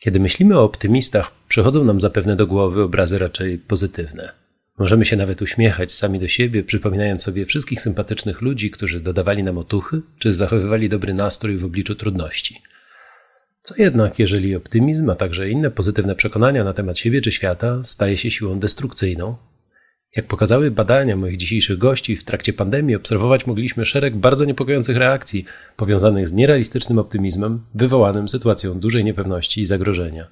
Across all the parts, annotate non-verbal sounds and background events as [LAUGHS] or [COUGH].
Kiedy myślimy o optymistach, przychodzą nam zapewne do głowy obrazy raczej pozytywne. Możemy się nawet uśmiechać sami do siebie, przypominając sobie wszystkich sympatycznych ludzi, którzy dodawali nam otuchy, czy zachowywali dobry nastrój w obliczu trudności. Co jednak, jeżeli optymizm, a także inne pozytywne przekonania na temat siebie czy świata staje się siłą destrukcyjną, jak pokazały badania moich dzisiejszych gości, w trakcie pandemii obserwować mogliśmy szereg bardzo niepokojących reakcji powiązanych z nierealistycznym optymizmem wywołanym sytuacją dużej niepewności i zagrożenia.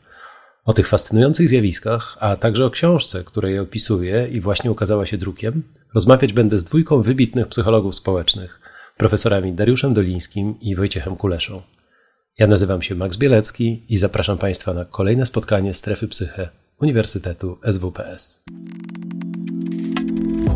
O tych fascynujących zjawiskach, a także o książce, która je opisuje i właśnie ukazała się drukiem, rozmawiać będę z dwójką wybitnych psychologów społecznych, profesorami Dariuszem Dolińskim i Wojciechem Kuleszą. Ja nazywam się Max Bielecki i zapraszam Państwa na kolejne spotkanie Strefy Psyche Uniwersytetu SWPS.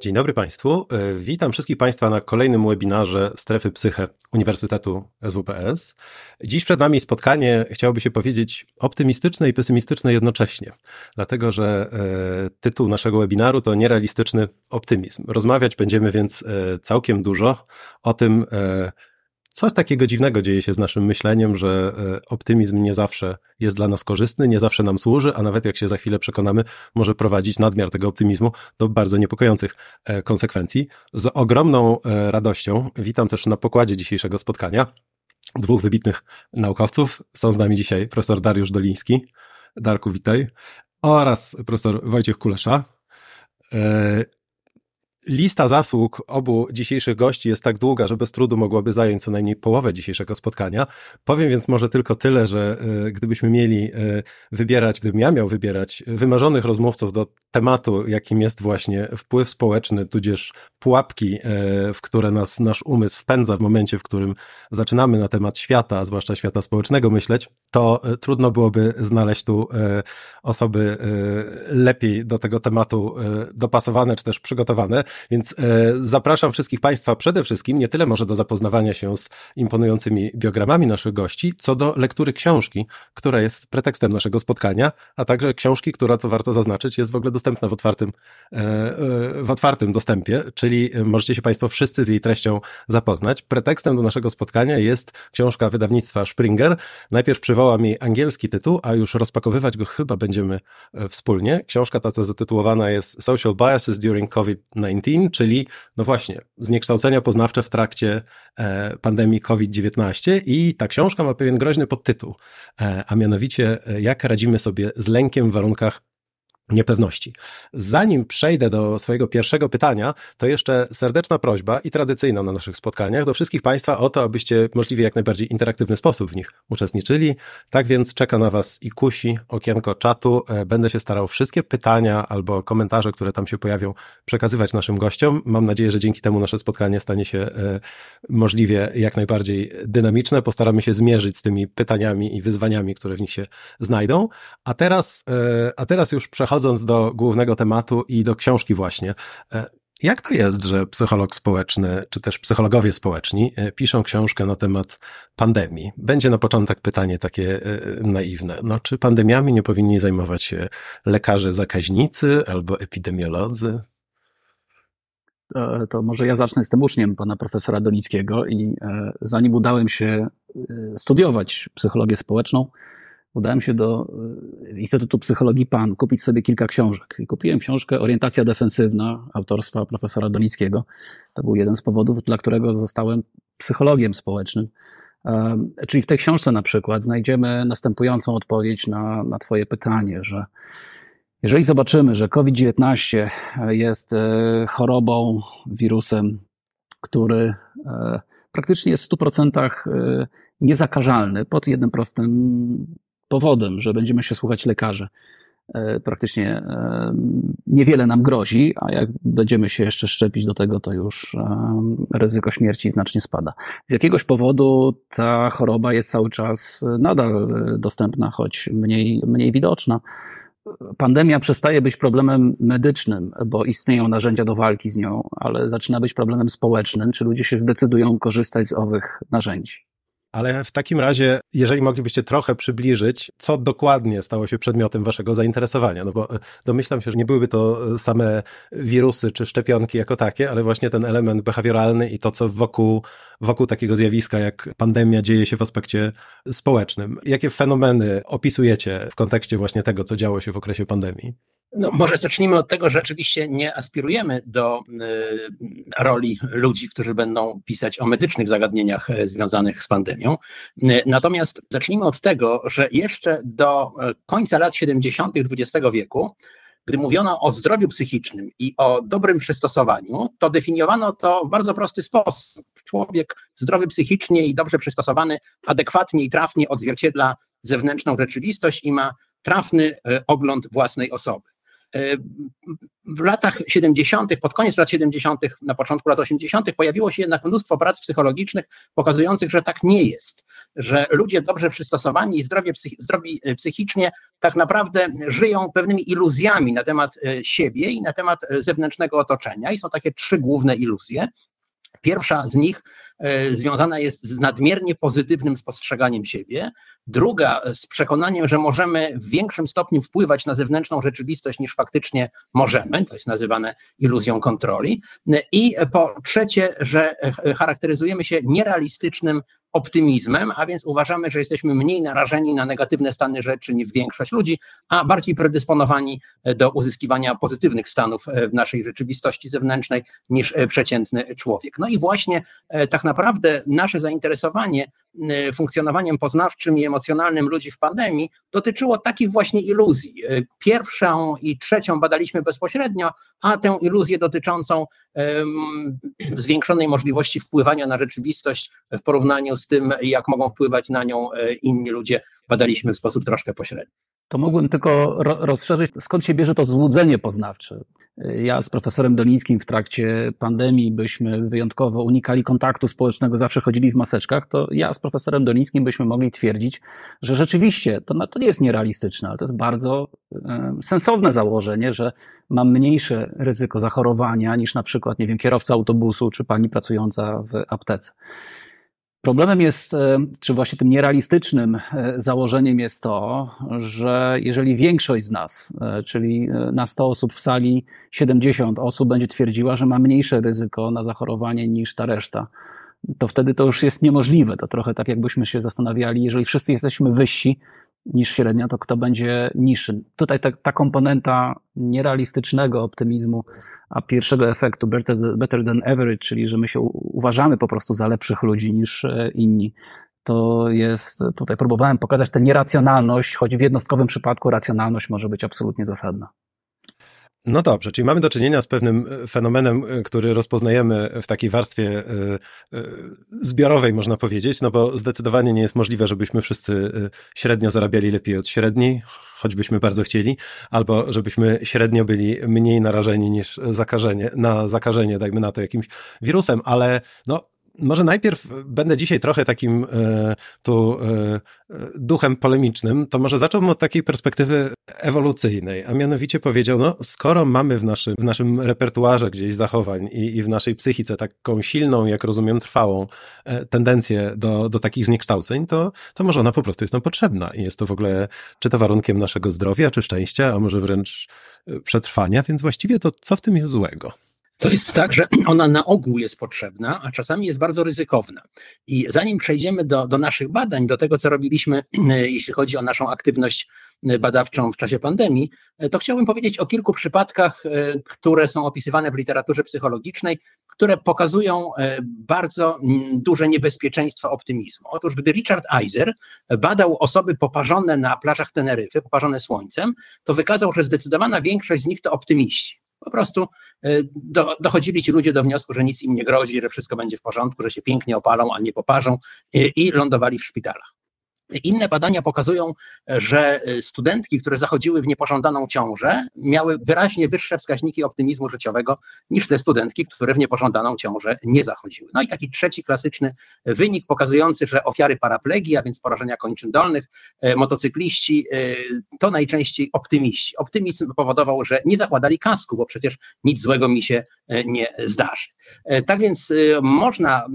Dzień dobry Państwu. E, witam wszystkich Państwa na kolejnym webinarze Strefy Psyche Uniwersytetu SWPS. Dziś przed nami spotkanie, chciałoby się powiedzieć, optymistyczne i pesymistyczne jednocześnie, dlatego że e, tytuł naszego webinaru to nierealistyczny optymizm. Rozmawiać będziemy więc e, całkiem dużo o tym, Coś takiego dziwnego dzieje się z naszym myśleniem, że e, optymizm nie zawsze jest dla nas korzystny, nie zawsze nam służy, a nawet jak się za chwilę przekonamy, może prowadzić nadmiar tego optymizmu do bardzo niepokojących e, konsekwencji. Z ogromną e, radością witam też na pokładzie dzisiejszego spotkania dwóch wybitnych naukowców. Są z nami dzisiaj profesor Dariusz Doliński. Darku, witaj. Oraz profesor Wojciech Kulesza. Lista zasług obu dzisiejszych gości jest tak długa, że bez trudu mogłaby zająć co najmniej połowę dzisiejszego spotkania. Powiem więc może tylko tyle, że e, gdybyśmy mieli e, wybierać, gdybym ja miał wybierać wymarzonych rozmówców do tematu, jakim jest właśnie wpływ społeczny, tudzież pułapki, e, w które nas nasz umysł wpędza w momencie, w którym zaczynamy na temat świata, zwłaszcza świata społecznego myśleć, to trudno byłoby znaleźć tu osoby lepiej do tego tematu dopasowane, czy też przygotowane. Więc e, zapraszam wszystkich Państwa przede wszystkim nie tyle może do zapoznawania się z imponującymi biogramami naszych gości, co do lektury książki, która jest pretekstem naszego spotkania, a także książki, która, co warto zaznaczyć, jest w ogóle dostępna w otwartym, e, e, w otwartym dostępie, czyli możecie się Państwo wszyscy z jej treścią zapoznać. Pretekstem do naszego spotkania jest książka wydawnictwa Springer. Najpierw przywołam jej angielski tytuł, a już rozpakowywać go chyba będziemy wspólnie. Książka ta zatytułowana jest Social Biases During COVID-19 czyli no właśnie, zniekształcenia poznawcze w trakcie e, pandemii COVID-19 i ta książka ma pewien groźny podtytuł, e, a mianowicie e, jak radzimy sobie z lękiem w warunkach niepewności. Zanim przejdę do swojego pierwszego pytania, to jeszcze serdeczna prośba i tradycyjna na naszych spotkaniach do wszystkich Państwa o to, abyście możliwie jak najbardziej interaktywny sposób w nich uczestniczyli. Tak więc czeka na Was i kusi okienko czatu. E, będę się starał wszystkie pytania albo komentarze, które tam się pojawią, przekazywać naszym gościom. Mam nadzieję, że dzięki temu nasze spotkanie stanie się e, możliwie jak najbardziej dynamiczne. Postaramy się zmierzyć z tymi pytaniami i wyzwaniami, które w nich się znajdą. A teraz, e, a teraz już przechodzę przechodząc do głównego tematu i do książki właśnie, e, jak to jest, że psycholog społeczny, czy też psychologowie społeczni e, piszą książkę na temat pandemii? Będzie na początek pytanie takie e, naiwne. No, czy pandemiami nie powinni zajmować się lekarze zakaźnicy albo epidemiolodzy? To, może ja zacznę z tym uczniem pana profesora Donickiego i zanim udałem się studiować psychologię społeczną, udałem się do e, Instytutu Psychologii PAN kupić sobie kilka książek. I kupiłem książkę Orientacja defensywna autorstwa profesora Donickiego. To był jeden z powodów, dla którego zostałem psychologiem społecznym. E, czyli w tej książce na przykład znajdziemy następującą odpowiedź na, na Twoje pytanie, że jeżeli zobaczymy, że COVID-19 jest e, chorobą, wirusem, który praktycznie jest w 100% niezakażalny pod jednym prostym powodem, że będziemy się słuchać lekarzy. E, praktycznie e, niewiele nam grozi, a jak będziemy się jeszcze szczepić do tego, to już e, ryzyko śmierci znacznie spada. Z jakiegoś powodu ta choroba jest cały czas nadal dostępna, choć mniej, mniej widoczna. Pandemia przestaje być problemem medycznym, bo istnieją narzędzia do walki z nią, ale zaczyna być problemem społecznym, czy ludzie się zdecydują korzystać z owych narzędzi. Ale w takim razie, jeżeli moglibyście trochę przybliżyć, co dokładnie stało się przedmiotem waszego zainteresowania, no bo e, domyślam się, że nie byłyby to e, same wirusy czy szczepionki jako takie, ale właśnie ten element behawioralny i to, co wokół, wokół takiego zjawiska jak pandemia dzieje się w aspekcie społecznym. Jakie fenomeny opisujecie w kontekście właśnie tego, co działo się w okresie pandemii? No, może zacznijmy od tego, że oczywiście nie aspirujemy do y, roli ludzi, którzy będą pisać o medycznych zagadnieniach e, związanych z pandemią. Y, natomiast zacznijmy od tego, że jeszcze do e, końca lat 70. XX wieku, gdy mówiono o zdrowiu psychicznym i o dobrym przystosowaniu, to definiowano to w bardzo prosty sposób. Człowiek zdrowy psychicznie i dobrze przystosowany adekwatnie i trafnie odzwierciedla zewnętrzną rzeczywistość i ma trafny e, ogląd własnej osoby. W latach 70., pod koniec lat 70., na początku lat 80., pojawiło się jednak mnóstwo prac psychologicznych pokazujących, że tak nie jest, że ludzie dobrze przystosowani i zdrowie zdrowi e, psychicznie tak naprawdę żyją pewnymi iluzjami na temat e, siebie i na temat e, zewnętrznego otoczenia. I są takie trzy główne iluzje. Pierwsza z nich e, związana jest z nadmiernie pozytywnym spostrzeganiem siebie, druga z przekonaniem, że możemy w większym stopniu wpływać na zewnętrzną rzeczywistość niż faktycznie możemy, to jest nazywane iluzją kontroli, i po trzecie, że charakteryzujemy się nierealistycznym optymizmem, a więc uważamy, że jesteśmy mniej narażeni na negatywne stany rzeczy niż większość ludzi, a bardziej predysponowani do uzyskiwania pozytywnych stanów w naszej rzeczywistości zewnętrznej niż przeciętny człowiek. No i właśnie e, tak naprawdę nasze zainteresowanie e, funkcjonowaniem poznawczym i emocjonalnym ludzi w pandemii dotyczyło takich właśnie iluzji. E, pierwszą i trzecią badaliśmy bezpośrednio, a tę iluzję dotyczącą zwiększonej możliwości wpływania na rzeczywistość w porównaniu z tym, jak mogą wpływać na nią inni ludzie, badaliśmy w sposób troszkę pośredni. To mogłem tylko rozszerzyć, skąd się bierze to złudzenie poznawcze. Ja z profesorem Dolińskim w trakcie pandemii byśmy wyjątkowo unikali kontaktu społecznego, zawsze chodzili w maseczkach, to ja z profesorem Dolińskim byśmy mogli twierdzić, że rzeczywiście to, to nie jest nierealistyczne, ale to jest bardzo sensowne założenie, że mam mniejsze ryzyko zachorowania niż na przykład, nie wiem, kierowca autobusu czy pani pracująca w aptece. Problemem jest, e, czy właśnie tym nierealistycznym e, założeniem jest to, że jeżeli większość z nas, e, czyli na 100 osób w sali 70 osób będzie twierdziła, że ma mniejsze ryzyko na zachorowanie niż ta reszta, to wtedy to już jest niemożliwe. To trochę tak jakbyśmy się zastanawiali, jeżeli wszyscy jesteśmy wyżsi, niż średnia, to kto będzie niższy. Tutaj ta, ta komponenta nierealistycznego optymizmu, a pierwszego efektu better, better than average, czyli że my się uważamy po prostu za lepszych ludzi niż e, inni, to jest, tutaj próbowałem pokazać tę nieracjonalność, choć w jednostkowym przypadku racjonalność może być absolutnie zasadna. No dobrze, czyli mamy do czynienia z pewnym e, fenomenem, e, który rozpoznajemy w takiej warstwie e, zbiorowej, można powiedzieć, no bo zdecydowanie nie jest możliwe, żebyśmy wszyscy średnio zarabiali lepiej od średniej, choćbyśmy bardzo chcieli, albo żebyśmy średnio byli mniej narażeni niż zakażenie, na zakażenie, dajmy na to jakimś wirusem, ale no może najpierw będę dzisiaj trochę takim e, tu e, duchem polemicznym, to może zacząłbym od takiej perspektywy ewolucyjnej, a mianowicie powiedział, no skoro mamy w naszym, w naszym repertuarze gdzieś zachowań i, i w naszej psychice taką silną, jak rozumiem, trwałą e, tendencję do, do takich zniekształceń, to, to może ona po prostu jest nam potrzebna i jest to w ogóle czy to warunkiem naszego zdrowia, czy szczęścia, a może wręcz e, przetrwania, więc właściwie to co w tym jest złego? To jest tak, że [CLEARS THROAT] ona na ogół jest potrzebna, a czasami jest bardzo ryzykowna. I zanim przejdziemy do, do naszych badań, do tego, co robiliśmy, [CLEARS THROAT] jeśli chodzi o naszą aktywność badawczą w czasie pandemii, to chciałbym powiedzieć o kilku przypadkach, które są opisywane w literaturze psychologicznej, które pokazują bardzo duże niebezpieczeństwo optymizmu. Otóż, gdy Richard Eiser badał osoby poparzone na plażach Teneryfy, poparzone słońcem, to wykazał, że zdecydowana większość z nich to optymiści. Po prostu e, do, dochodzili ci ludzie do wniosku, że nic im nie grozi, że wszystko będzie w porządku, że się pięknie opalą, a nie poparzą i, i lądowali w szpitalach. Inne badania pokazują, że studentki, które zachodziły w niepożądaną ciążę, miały wyraźnie wyższe wskaźniki optymizmu życiowego niż te studentki, które w niepożądaną ciążę nie zachodziły. No i taki trzeci klasyczny wynik pokazujący, że ofiary paraplegii, a więc porażenia kończyn dolnych, e, motocykliści, e, to najczęściej optymiści. Optymizm powodował, że nie zakładali kasku, bo przecież nic złego mi się e, nie zdarzy. Tak więc można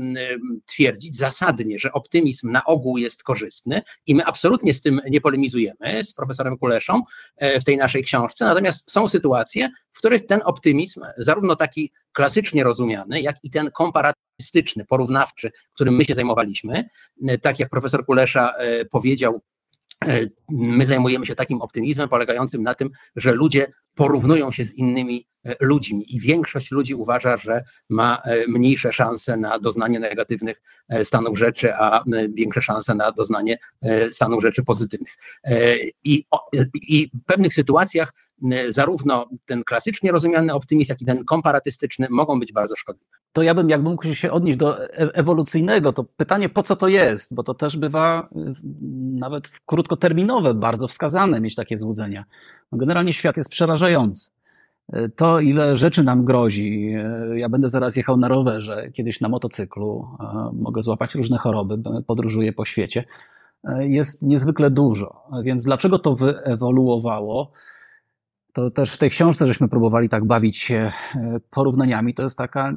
twierdzić zasadnie, że optymizm na ogół jest korzystny i my absolutnie z tym nie polemizujemy z profesorem Kuleszą w tej naszej książce, natomiast są sytuacje, w których ten optymizm, zarówno taki klasycznie rozumiany, jak i ten komparatystyczny, porównawczy, którym my się zajmowaliśmy, tak jak profesor Kulesza powiedział, my zajmujemy się takim optymizmem polegającym na tym, że ludzie porównują się z innymi e, ludźmi i większość ludzi uważa, że ma e, mniejsze szanse na doznanie negatywnych e, stanów rzeczy, a większe szanse na doznanie stanów rzeczy pozytywnych. I, i w pewnych sytuacjach zarówno ten klasycznie rozumiany optymizm, jak i ten komparatystyczny mogą być bardzo szkodliwe. To ja bym, jakbym mógł się odnieść do ewolucyjnego, to pytanie, po co to jest? Bo to też bywa nawet krótkoterminowe bardzo wskazane mieć takie złudzenia. No generalnie świat jest przerażający. To, ile rzeczy nam grozi, ja będę zaraz jechał na rowerze, kiedyś na motocyklu, mogę złapać różne choroby, podróżuję po świecie, jest niezwykle dużo. Więc dlaczego to wyewoluowało? To też w tej książce żeśmy próbowali tak bawić się porównaniami. To jest taka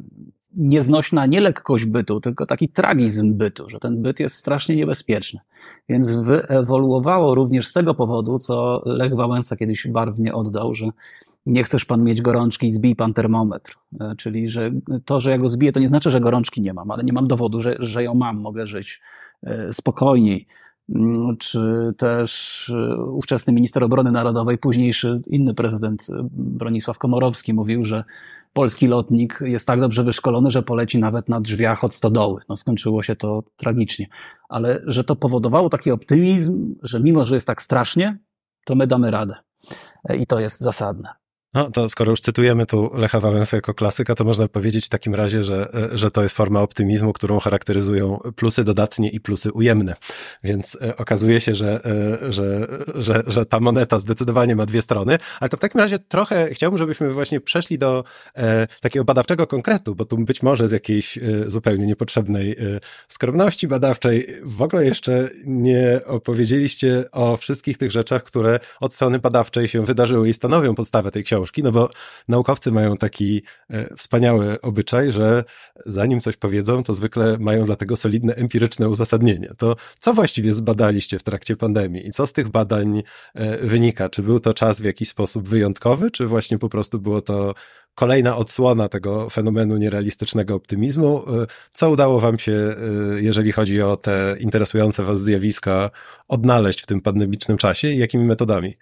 nieznośna nie lekkość bytu, tylko taki tragizm bytu, że ten byt jest strasznie niebezpieczny. Więc wyewoluowało również z tego powodu, co Lech Wałęsa kiedyś barwnie oddał, że nie chcesz pan mieć gorączki, zbij pan termometr. E, czyli, że to, że ja go zbiję, to nie znaczy, że gorączki nie mam, ale nie mam dowodu, że, że ją mam, mogę żyć e, spokojniej. Mm, czy też e, ówczesny minister obrony narodowej, późniejszy inny prezydent Bronisław Komorowski mówił, że polski lotnik jest tak dobrze wyszkolony, że poleci nawet na drzwiach od stodoły. No, skończyło się to tragicznie. Ale że to powodowało taki optymizm, że mimo, że jest tak strasznie, to my damy radę. I to jest zasadne. No to skoro już cytujemy tu Lecha Wałęsa jako klasyka, to można powiedzieć w takim razie, że, że to jest forma optymizmu, którą charakteryzują plusy dodatnie i plusy ujemne. Więc e, okazuje się, że, e, że, że, że ta moneta zdecydowanie ma dwie strony, ale to w takim razie trochę chciałbym, żebyśmy właśnie przeszli do e, takiego badawczego konkretu, bo tu być może z jakiejś zupełnie niepotrzebnej skromności badawczej w ogóle jeszcze nie opowiedzieliście o wszystkich tych rzeczach, które od strony badawczej się wydarzyły i stanowią podstawę tej książki książki, no bo naukowcy mają taki e, wspaniały obyczaj, że zanim coś powiedzą, to zwykle mają dlatego solidne empiryczne uzasadnienie. To co właściwie zbadaliście w trakcie pandemii i co z tych badań e, wynika? Czy był to czas w jakiś sposób wyjątkowy, czy właśnie po prostu było to kolejna odsłona tego fenomenu nierealistycznego optymizmu. E, co udało Wam się, jeżeli chodzi o te interesujące Was zjawiska, odnaleźć w tym pandemicznym czasie i jakimi metodami?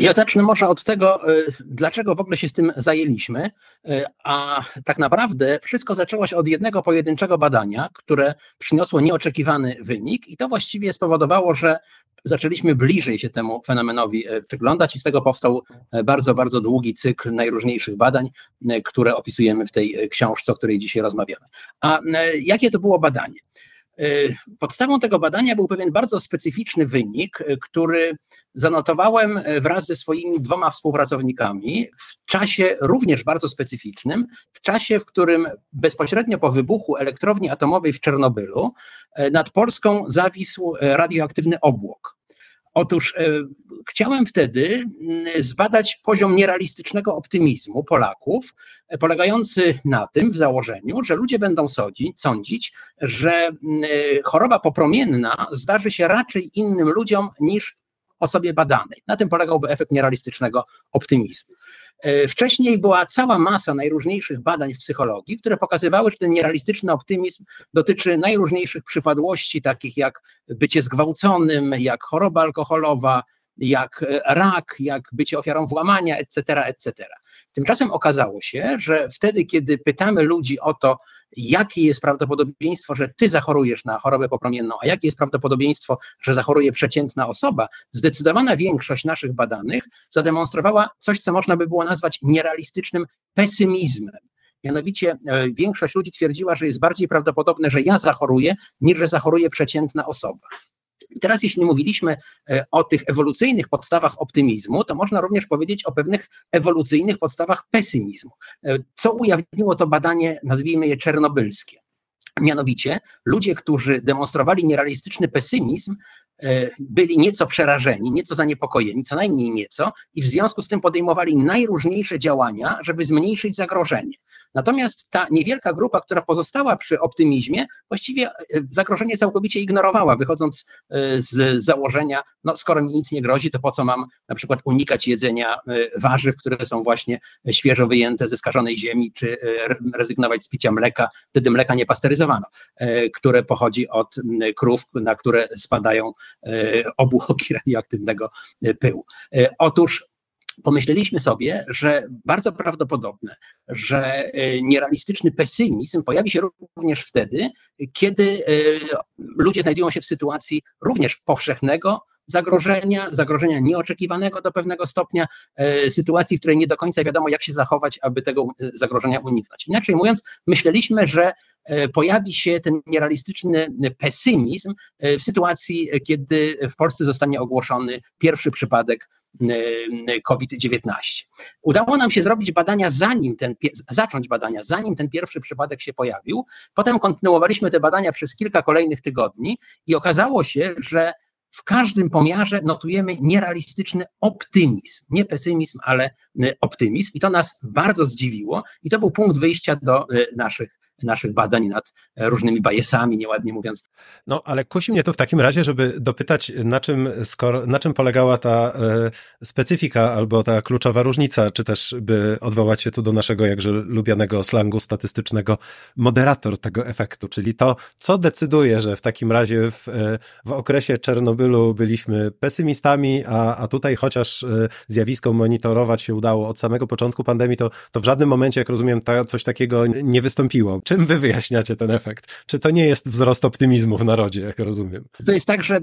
Ja zacznę może od tego, e, dlaczego w ogóle się z tym zajęliśmy. E, a tak naprawdę wszystko zaczęło się od jednego pojedynczego badania, które przyniosło nieoczekiwany wynik, i to właściwie spowodowało, że zaczęliśmy bliżej się temu fenomenowi e, przyglądać, i z tego powstał bardzo, bardzo długi cykl najróżniejszych badań, które opisujemy w tej książce, o której dzisiaj rozmawiamy. A jakie to było badanie? Y, podstawą tego badania był pewien bardzo specyficzny wynik, y, który zanotowałem y, wraz ze swoimi dwoma współpracownikami w czasie również bardzo specyficznym, w czasie, w którym bezpośrednio po wybuchu elektrowni atomowej w Czernobylu nad Polską zawisł radioaktywny obłok. Otóż e, chciałem wtedy mm, zbadać poziom nierealistycznego optymizmu Polaków, e, polegający na tym w założeniu, że ludzie będą sądzić, sądzić, że mm, e, choroba popromienna zdarzy się raczej innym ludziom niż osobie badanej. Na tym polegałby efekt nierealistycznego optymizmu. E, wcześniej była cała masa najróżniejszych badań w psychologii, które pokazywały, że ten nierealistyczny optymizm dotyczy najróżniejszych przypadłości, takich jak bycie zgwałconym, jak choroba alkoholowa, jak e, rak, jak bycie ofiarą włamania, etc., etc. Tymczasem okazało się, że wtedy, kiedy pytamy ludzi o to, jakie jest prawdopodobieństwo, że ty zachorujesz na chorobę popromienną, a jakie jest prawdopodobieństwo, że zachoruje przeciętna osoba, zdecydowana większość naszych badanych zademonstrowała coś, co można by było nazwać nierealistycznym pesymizmem. Mianowicie e, większość ludzi twierdziła, że jest bardziej prawdopodobne, że ja zachoruję, niż że zachoruje przeciętna osoba. I teraz, jeśli mówiliśmy e, o tych ewolucyjnych podstawach optymizmu, to można również powiedzieć o pewnych ewolucyjnych podstawach pesymizmu. E, co ujawniło to badanie, nazwijmy je czernobylskie? Mianowicie ludzie, którzy demonstrowali nierealistyczny pesymizm, e, byli nieco przerażeni, nieco zaniepokojeni, co najmniej nieco, i w związku z tym podejmowali najróżniejsze działania, żeby zmniejszyć zagrożenie. Natomiast ta niewielka grupa, która pozostała przy optymizmie, właściwie zagrożenie całkowicie ignorowała, wychodząc z założenia, no skoro mi nic nie grozi, to po co mam na przykład unikać jedzenia warzyw, które są właśnie świeżo wyjęte ze skażonej ziemi, czy rezygnować z picia mleka, wtedy mleka nie pasteryzowano, które pochodzi od krów, na które spadają obłoki [LAUGHS] radioaktywnego pyłu. Otóż pomyśleliśmy sobie, że bardzo prawdopodobne, że e, nierealistyczny pesymizm pojawi się również wtedy, kiedy e, ludzie znajdują się w sytuacji również powszechnego zagrożenia, zagrożenia nieoczekiwanego do pewnego stopnia, e, sytuacji, w której nie do końca wiadomo, jak się zachować, aby tego zagrożenia uniknąć. Inaczej mówiąc, myśleliśmy, że pojawi się ten nierealistyczny pesymizm w sytuacji, kiedy w Polsce zostanie ogłoszony pierwszy przypadek COVID-19. Udało nam się zrobić badania, zanim ten, zacząć badania, zanim ten pierwszy przypadek się pojawił. Potem kontynuowaliśmy te badania przez kilka kolejnych tygodni i okazało się, że w każdym pomiarze notujemy nierealistyczny optymizm. Nie pesymizm, ale e, optymizm. I to nas bardzo zdziwiło. I to był punkt wyjścia do naszych naszych badań nad różnymi bajesami, nieładnie mówiąc. No, ale kusi mnie to w takim razie, żeby dopytać, na czym, skoro, na czym polegała ta e, specyfika albo ta kluczowa różnica, czy też by odwołać się tu do naszego jakże lubianego slangu statystycznego, moderator tego efektu, czyli to, co decyduje, że w takim razie w, e, w okresie Czernobylu byliśmy pesymistami, a, a tutaj chociaż e, zjawisko monitorować się udało od samego początku pandemii, to, to w żadnym momencie, jak rozumiem, ta, coś takiego nie wystąpiło. Czym wy wyjaśniacie ten efekt? Czy to nie jest wzrost optymizmu w narodzie, jak rozumiem? To jest tak, że e,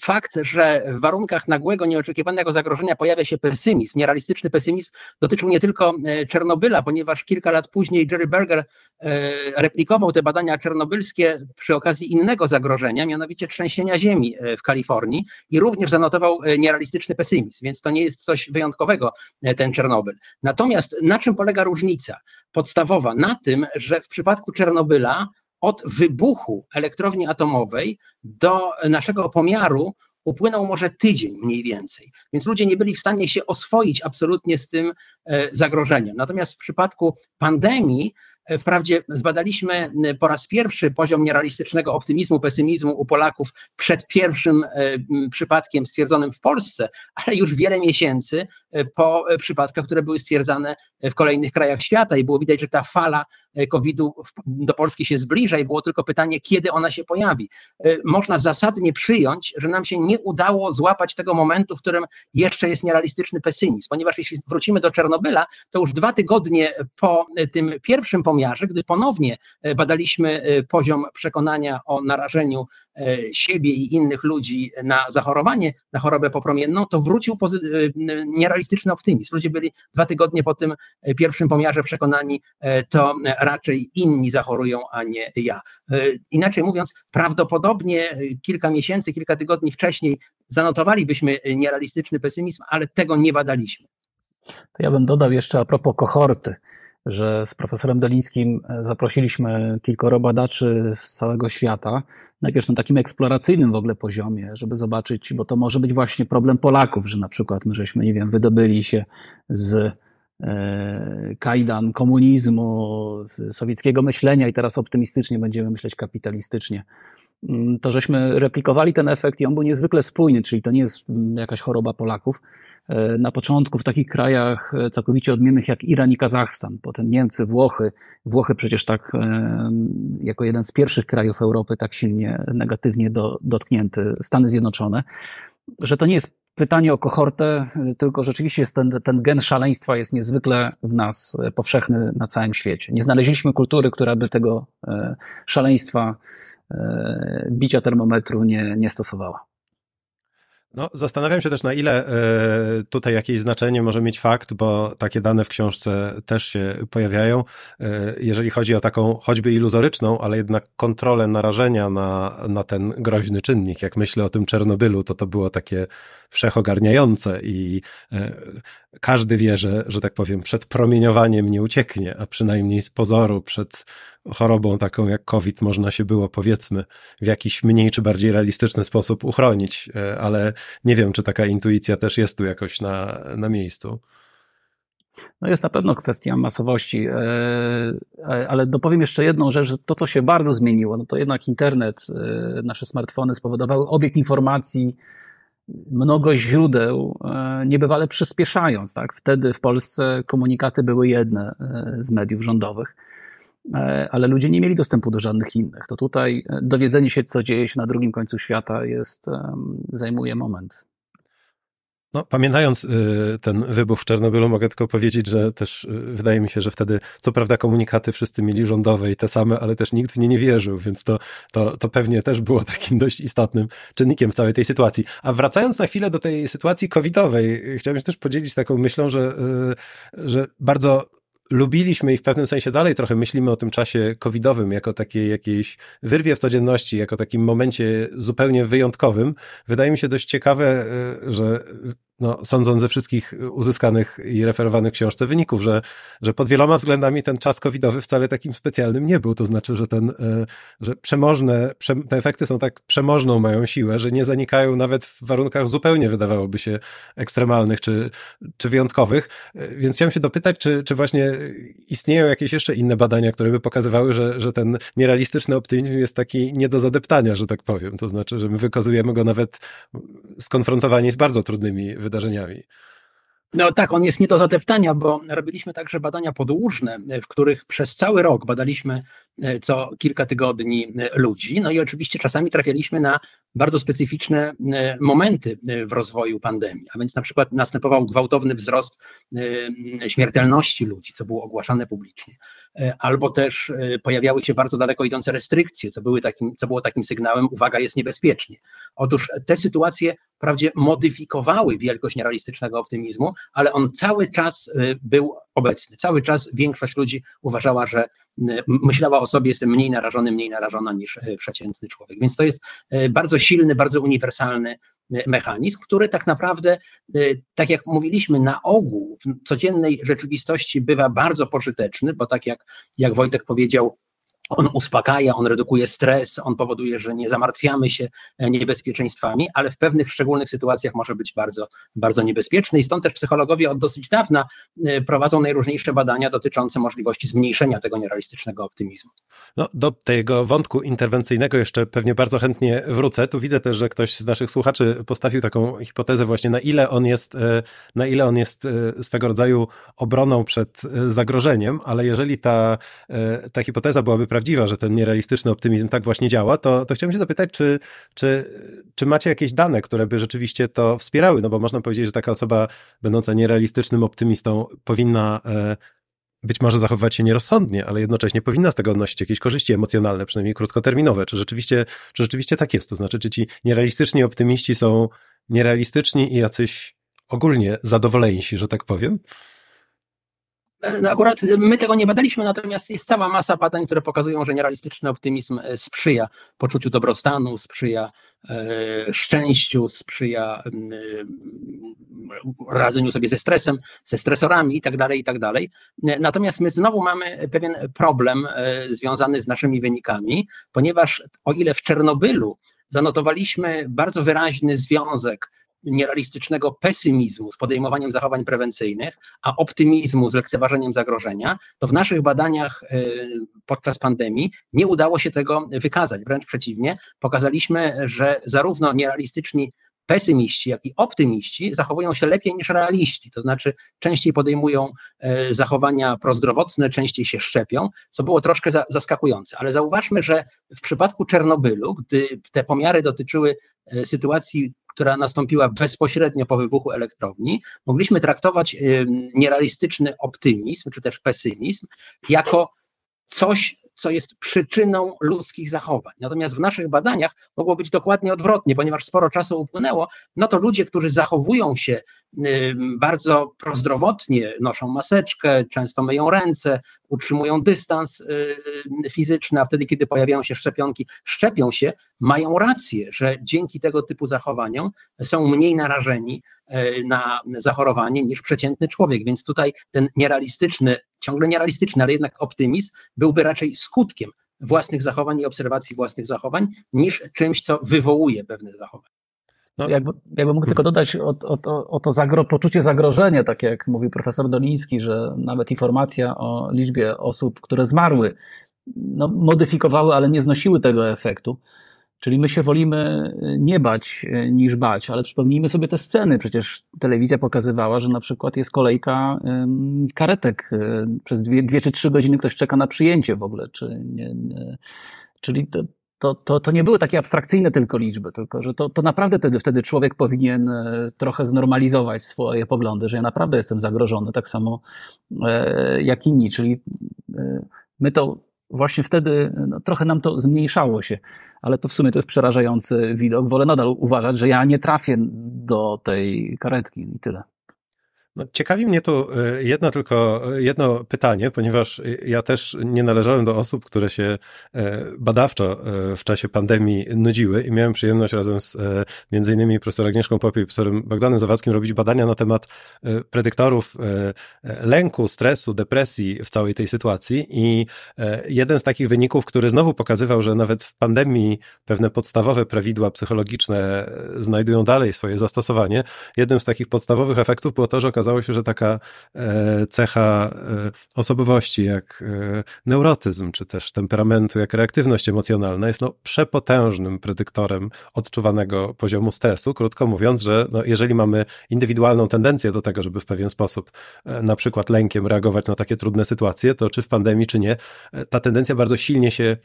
fakt, że w warunkach nagłego, nieoczekiwanego zagrożenia pojawia się pesymizm, nierealistyczny pesymizm, dotyczył nie tylko e, Czernobyla, ponieważ kilka lat później Jerry Berger e, replikował te badania czernobylskie przy okazji innego zagrożenia, mianowicie trzęsienia ziemi w Kalifornii i również zanotował nierealistyczny pesymizm, więc to nie jest coś wyjątkowego, ten Czernobyl. Natomiast na czym polega różnica? Podstawowa na tym, że w przypadku Czernobyla od wybuchu elektrowni atomowej do naszego pomiaru upłynął może tydzień mniej więcej, więc ludzie nie byli w stanie się oswoić absolutnie z tym e, zagrożeniem. Natomiast w przypadku pandemii wprawdzie zbadaliśmy po raz pierwszy poziom nierealistycznego optymizmu, pesymizmu u Polaków przed pierwszym e, przypadkiem stwierdzonym w Polsce, ale już wiele miesięcy e, po przypadkach, które były stwierdzane w kolejnych krajach świata i było widać, że ta fala COVID-u do Polski się zbliża i było tylko pytanie, kiedy ona się pojawi. Można zasadnie przyjąć, że nam się nie udało złapać tego momentu, w którym jeszcze jest nierealistyczny pesymizm, ponieważ jeśli wrócimy do Czernobyla, to już dwa tygodnie po tym pierwszym pomiarze, gdy ponownie e, badaliśmy e, poziom przekonania o narażeniu e, siebie i innych ludzi na zachorowanie, na chorobę popromienną, to wrócił nierealistyczny optymizm. Ludzie byli dwa tygodnie po tym pierwszym pomiarze przekonani, to raczej inni zachorują, a nie ja. Inaczej mówiąc, prawdopodobnie kilka miesięcy, kilka tygodni wcześniej zanotowalibyśmy nierealistyczny pesymizm, ale tego nie badaliśmy. To ja bym dodał jeszcze a propos kohorty że z profesorem Dolińskim e, zaprosiliśmy kilkoro badaczy z całego świata, najpierw na takim eksploracyjnym w ogóle poziomie, żeby zobaczyć, bo to może być właśnie problem Polaków, że na przykład my żeśmy, nie wiem, wydobyli się z e, kajdan komunizmu, sowieckiego myślenia i teraz optymistycznie będziemy myśleć kapitalistycznie. Mm, to żeśmy replikowali ten efekt i on był niezwykle spójny, czyli to nie jest jakaś choroba Polaków. E, na początku w takich krajach e, całkowicie odmiennych jak Iran i Kazachstan, potem Niemcy, Włochy. Włochy przecież tak e, jako jeden z pierwszych krajów Europy tak silnie negatywnie do, dotknięty, Stany Zjednoczone, że to nie jest pytanie o kohortę, tylko rzeczywiście jest ten, ten gen szaleństwa jest niezwykle w nas powszechny na całym świecie. Nie znaleźliśmy kultury, która by tego szaleństwa bicia termometru nie, nie stosowała. No, zastanawiam się też, na ile e, tutaj jakieś znaczenie może mieć fakt, bo takie dane w książce też się pojawiają. E, jeżeli chodzi o taką choćby iluzoryczną, ale jednak kontrolę narażenia na, na ten groźny czynnik. Jak myślę o tym Czernobylu, to to było takie wszechogarniające i każdy wie, że, że tak powiem, przed promieniowaniem nie ucieknie, a przynajmniej z pozoru przed chorobą taką jak COVID można się było, powiedzmy, w jakiś mniej czy bardziej realistyczny sposób uchronić, e, ale nie wiem, czy taka intuicja też jest tu jakoś na, na miejscu. No jest na pewno kwestia masowości, e, e, ale dopowiem jeszcze jedną rzecz, że to, co się bardzo zmieniło, no to jednak internet, nasze smartfony spowodowały obieg informacji, mnogość źródeł, niebywale przyspieszając. Tak? Wtedy w Polsce komunikaty były jedne z mediów rządowych, ale ludzie nie mieli dostępu do żadnych innych. To tutaj dowiedzenie się, co dzieje się na drugim końcu świata, jest, zajmuje moment. No, pamiętając y, ten wybuch w Czernobylu, mogę tylko powiedzieć, że też y, wydaje mi się, że wtedy, co prawda, komunikaty wszyscy mieli rządowe i te same, ale też nikt w nie nie wierzył, więc to, to, to pewnie też było [LAUGHS] takim dość istotnym czynnikiem w całej tej sytuacji. A wracając na chwilę do tej sytuacji covidowej, chciałem się też podzielić taką myślą, że, y, że bardzo lubiliśmy i w pewnym sensie dalej trochę myślimy o tym czasie covidowym jako takiej jakiejś wyrwie w codzienności, jako takim momencie zupełnie wyjątkowym. Wydaje mi się dość ciekawe, że no, sądząc ze wszystkich uzyskanych i referowanych książce wyników, że, że pod wieloma względami ten czas covidowy wcale takim specjalnym nie był. To znaczy, że ten, e, że przemożne, te efekty są tak przemożną mają siłę, że nie zanikają nawet w warunkach zupełnie wydawałoby się ekstremalnych czy, czy wyjątkowych. E, więc chciałem się dopytać, czy, czy właśnie istnieją jakieś jeszcze inne badania, które by pokazywały, że, że ten nierealistyczny optymizm jest taki nie do zadeptania, że tak powiem. To znaczy, że my wykazujemy go nawet skonfrontowani z bardzo trudnymi wydarzeniami wydarzeniami. No tak, on jest nie do zadeptania, bo robiliśmy także badania podłużne, w których przez cały rok badaliśmy e, co kilka tygodni e, ludzi. No i oczywiście czasami trafialiśmy na bardzo specyficzne e, momenty w rozwoju pandemii. A więc na przykład następował gwałtowny wzrost śmiertelności ludzi, co było ogłaszane publicznie. Albo też pojawiały się bardzo daleko idące restrykcje, co, były takim, co było takim sygnałem, uwaga, jest niebezpiecznie. Otóż te sytuacje wprawdzie modyfikowały wielkość nierealistycznego optymizmu, ale on cały czas y, był obecny. Cały czas większość ludzi uważała, że myślała o sobie, jestem mniej narażony, mniej narażona niż przeciętny człowiek. Więc to jest bardzo silny, bardzo uniwersalny mechanizm, który tak naprawdę, tak jak mówiliśmy, na ogół w codziennej rzeczywistości bywa bardzo pożyteczny, bo tak jak, jak Wojtek powiedział, on uspokaja, on redukuje stres, on powoduje, że nie zamartwiamy się e, niebezpieczeństwami, ale w pewnych szczególnych sytuacjach może być bardzo, bardzo niebezpieczny i stąd też psychologowie od dosyć dawna e, prowadzą najróżniejsze badania dotyczące możliwości zmniejszenia tego nierealistycznego optymizmu. No, do tego wątku interwencyjnego jeszcze pewnie bardzo chętnie wrócę. Tu widzę też, że ktoś z naszych słuchaczy postawił taką hipotezę właśnie, na ile on jest, e, na ile on jest swego rodzaju obroną przed zagrożeniem, ale jeżeli ta, ta hipoteza byłaby prawdziwa, że ten nierealistyczny optymizm tak właśnie działa, to, to chciałem się zapytać, czy, czy, czy macie jakieś dane, które by rzeczywiście to wspierały? No bo można powiedzieć, że taka osoba będąca nierealistycznym optymistą powinna e, być może zachowywać się nierozsądnie, ale jednocześnie powinna z tego odnosić jakieś korzyści emocjonalne, przynajmniej krótkoterminowe. Czy rzeczywiście, czy rzeczywiście tak jest? To znaczy, czy ci nierealistyczni optymiści są nierealistyczni i jacyś ogólnie zadowoleńsi, że tak powiem? Akurat my tego nie badaliśmy, natomiast jest cała masa badań, które pokazują, że nierealistyczny optymizm e, sprzyja poczuciu dobrostanu, sprzyja e, szczęściu, sprzyja e, radzeniu sobie ze stresem, ze stresorami itd., tak itd. Tak natomiast my znowu mamy pewien problem związany z naszymi wynikami, ponieważ o ile w Czernobylu zanotowaliśmy bardzo wyraźny związek nierealistycznego pesymizmu z podejmowaniem zachowań prewencyjnych, a optymizmu z lekceważeniem zagrożenia, to w naszych badaniach y, podczas pandemii nie udało się tego wykazać. Wręcz przeciwnie, pokazaliśmy, że zarówno nierealistyczni pesymiści, jak i optymiści zachowują się lepiej niż realiści, to znaczy częściej podejmują e, zachowania prozdrowotne, częściej się szczepią, co było troszkę zaskakujące. Ale zauważmy, że w przypadku Czernobylu, gdy te pomiary dotyczyły e, sytuacji która nastąpiła bezpośrednio po wybuchu elektrowni, mogliśmy traktować nierealistyczny optymizm czy też pesymizm jako coś, co jest przyczyną ludzkich zachowań. Natomiast w naszych badaniach mogło być dokładnie odwrotnie, ponieważ sporo czasu upłynęło, no to ludzie, którzy zachowują się bardzo prozdrowotnie, noszą maseczkę, często myją ręce, utrzymują dystans y, y, fizyczny, a wtedy, kiedy pojawiają się szczepionki, szczepią się, mają rację, że dzięki tego typu zachowaniom są mniej narażeni y, na zachorowanie niż przeciętny człowiek. Więc tutaj ten nierealistyczny, ciągle nierealistyczny, ale jednak optymizm byłby raczej skutkiem własnych zachowań i obserwacji własnych zachowań, niż czymś, co wywołuje pewne zachowania. No. Jakby, jakby mógł tylko dodać o, o, o, o to zagro, poczucie zagrożenia, tak jak mówił profesor Doliński, że nawet informacja o liczbie osób, które zmarły, no, modyfikowały, ale nie znosiły tego efektu. Czyli my się wolimy nie bać niż bać, ale przypomnijmy sobie te sceny. Przecież telewizja pokazywała, że na przykład jest kolejka karetek. Przez dwie, dwie czy trzy godziny ktoś czeka na przyjęcie w ogóle. Czy nie, nie. Czyli to, to, to, to nie były takie abstrakcyjne tylko liczby, tylko że to, to naprawdę wtedy, wtedy człowiek powinien e, trochę znormalizować swoje poglądy, że ja naprawdę jestem zagrożony, tak samo e, jak inni. Czyli e, my to właśnie wtedy, no, trochę nam to zmniejszało się, ale to w sumie to jest przerażający widok. Wolę nadal uważać, że ja nie trafię do tej karetki i tyle. No, ciekawi mnie tu e, jedno tylko, e, jedno pytanie, ponieważ ja też nie należałem do osób, które się badawczo w czasie pandemii nudziły i miałem przyjemność razem z między innymi profesorem Agnieszką Popiej i profesorem Bogdanem Zawadzkim robić badania na temat predyktorów lęku, stresu, depresji w całej tej sytuacji i jeden z takich wyników, który znowu pokazywał, że nawet w pandemii pewne podstawowe prawidła psychologiczne znajdują dalej swoje zastosowanie. Jednym z takich podstawowych efektów było to, że okazało się, że taka e, cecha e, osobowości jak e, neurotyzm, czy też temperamentu, jak reaktywność emocjonalna jest no, przepotężnym predyktorem odczuwanego poziomu stresu. Krótko mówiąc, że no, jeżeli mamy indywidualną tendencję do tego, żeby w pewien sposób na przykład lękiem reagować na takie trudne sytuacje, to czy w pandemii, czy nie, ta tendencja bardzo silnie się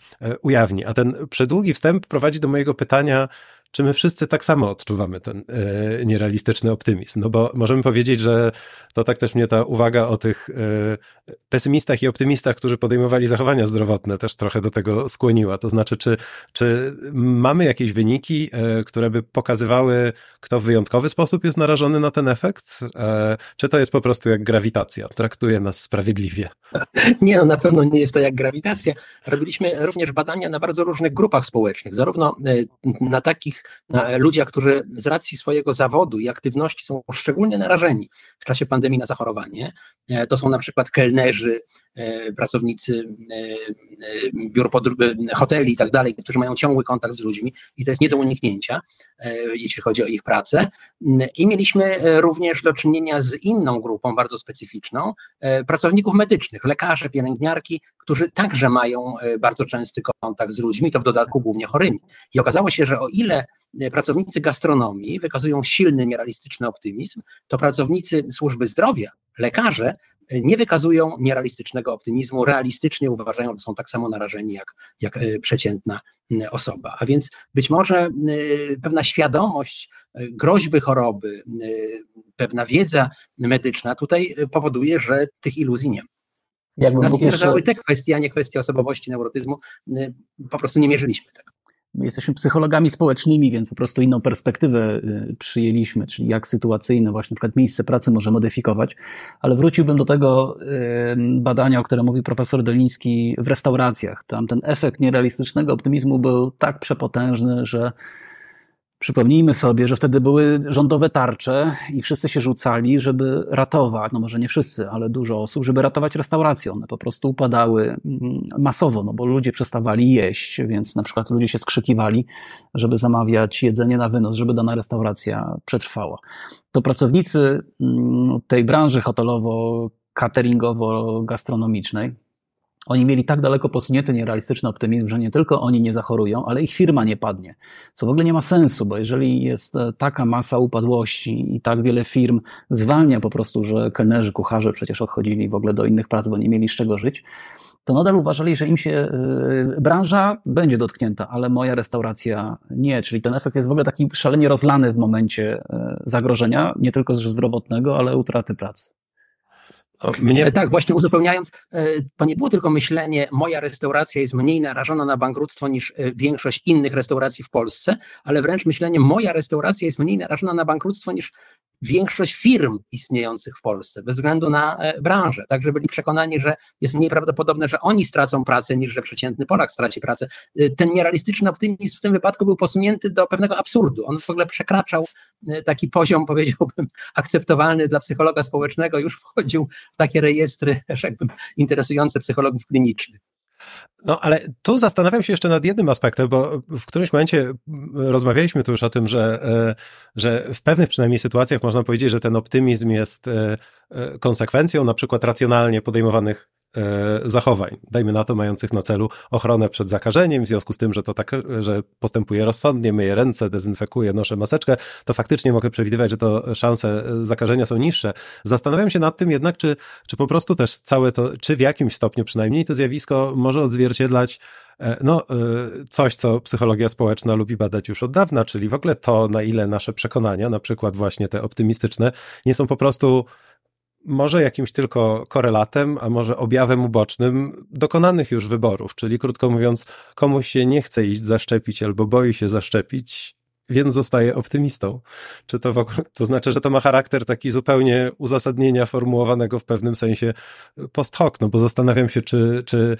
ujawni. A ten przedługi wstęp prowadzi do mojego pytania, czy my wszyscy tak samo odczuwamy ten e, nierealistyczny optymizm? No bo możemy powiedzieć, że to tak też mnie ta uwaga o tych e, pesymistach i optymistach, którzy podejmowali zachowania zdrowotne, też trochę do tego skłoniła. To znaczy, czy, czy mamy jakieś wyniki, e, które by pokazywały, kto w wyjątkowy sposób jest narażony na ten efekt? Czy to jest po prostu jak grawitacja? Traktuje nas sprawiedliwie? [LAUGHS] Nie, no na pewno nie jest to jak grawitacja. Robiliśmy również badania na bardzo różnych grupach społecznych, zarówno na takich na ludziach, którzy z racji swojego zawodu i aktywności są szczególnie narażeni w czasie pandemii na zachorowanie. E, to są na przykład kelnerzy, pracownicy e, biur hoteli i tak dalej, którzy mają ciągły kontakt z ludźmi i to jest nie do uniknięcia, jeśli chodzi o ich pracę. I mieliśmy również do czynienia z inną grupą bardzo specyficzną, pracowników medycznych, lekarze, pielęgniarki, którzy także mają bardzo częsty kontakt z ludźmi, to w dodatku głównie chorymi. I okazało się, że o ile pracownicy gastronomii wykazują silny, nierealistyczny optymizm, to pracownicy służby zdrowia, lekarze, nie wykazują nierealistycznego optymizmu, realistycznie uważają, że są tak samo narażeni jak, jak e, przeciętna osoba. A więc być może pewna świadomość e, groźby choroby, pewna wiedza medyczna tutaj powoduje, że tych iluzji nie ma. Jakby Nas interesowały te kwestie, a nie kwestie osobowości, neurotyzmu. Po prostu nie mierzyliśmy tego. My jesteśmy psychologami społecznymi, więc po prostu inną perspektywę y, przyjęliśmy, czyli jak sytuacyjne właśnie na przykład miejsce pracy może modyfikować. Ale wróciłbym do tego y, badania, o którym mówi profesor Doliński w restauracjach. Tam ten efekt nierealistycznego optymizmu był tak przepotężny, że Przypomnijmy sobie, że wtedy były rządowe tarcze i wszyscy się rzucali, żeby ratować, no może nie wszyscy, ale dużo osób, żeby ratować restauracje. One po prostu upadały mm, masowo, no bo ludzie przestawali jeść, więc na przykład ludzie się skrzykiwali, żeby zamawiać jedzenie na wynos, żeby dana restauracja przetrwała. To pracownicy mm, tej branży hotelowo-cateringowo-gastronomicznej, oni mieli tak daleko posunięty nierealistyczny optymizm, że nie tylko oni nie zachorują, ale ich firma nie padnie. Co w ogóle nie ma sensu, bo jeżeli jest e, taka masa upadłości i tak wiele firm zwalnia po prostu, że kelnerzy, kucharze przecież odchodzili w ogóle do innych prac, bo nie mieli z czego żyć, to nadal uważali, że im się e, branża będzie dotknięta, ale moja restauracja nie. Czyli ten efekt jest w ogóle taki szalenie rozlany w momencie e, zagrożenia, nie tylko zdrowotnego, ale utraty pracy. Mnie... E, tak, właśnie uzupełniając, e, to nie było tylko myślenie, moja restauracja jest mniej narażona na bankructwo niż e, większość innych restauracji w Polsce, ale wręcz myślenie, moja restauracja jest mniej narażona na bankructwo niż większość firm istniejących w Polsce, bez względu na branżę. Także byli przekonani, że jest mniej prawdopodobne, że oni stracą pracę, niż że przeciętny Polak straci pracę. Ten nierealistyczny optymizm w tym wypadku był posunięty do pewnego absurdu. On w ogóle przekraczał taki poziom, powiedziałbym, [LAUGHS] akceptowalny dla psychologa społecznego, już wchodził takie rejestry, [LAUGHS] jakby interesujące psychologów klinicznych. No, ale tu zastanawiam się jeszcze nad jednym aspektem, bo w którymś momencie rozmawialiśmy tu już o tym, że, e, że w pewnych przynajmniej sytuacjach można powiedzieć, że ten optymizm jest e, e, konsekwencją na przykład racjonalnie podejmowanych zachowań, dajmy na to mających na celu ochronę przed zakażeniem, w związku z tym, że to tak, że postępuje rozsądnie, myję ręce, dezynfekuję, noszę maseczkę, to faktycznie mogę przewidywać, że to szanse zakażenia są niższe. Zastanawiam się nad tym jednak, czy, czy po prostu też całe to, czy w jakimś stopniu przynajmniej to zjawisko może odzwierciedlać no, coś, co psychologia społeczna lubi badać już od dawna, czyli w ogóle to, na ile nasze przekonania, na przykład właśnie te optymistyczne, nie są po prostu może jakimś tylko korelatem, a może objawem ubocznym dokonanych już wyborów. Czyli krótko mówiąc, komuś się nie chce iść zaszczepić albo boi się zaszczepić, więc zostaje optymistą. Czy to w ogóle, to znaczy, że to ma charakter taki zupełnie uzasadnienia formułowanego w pewnym sensie post hoc, no bo zastanawiam się, czy, czy,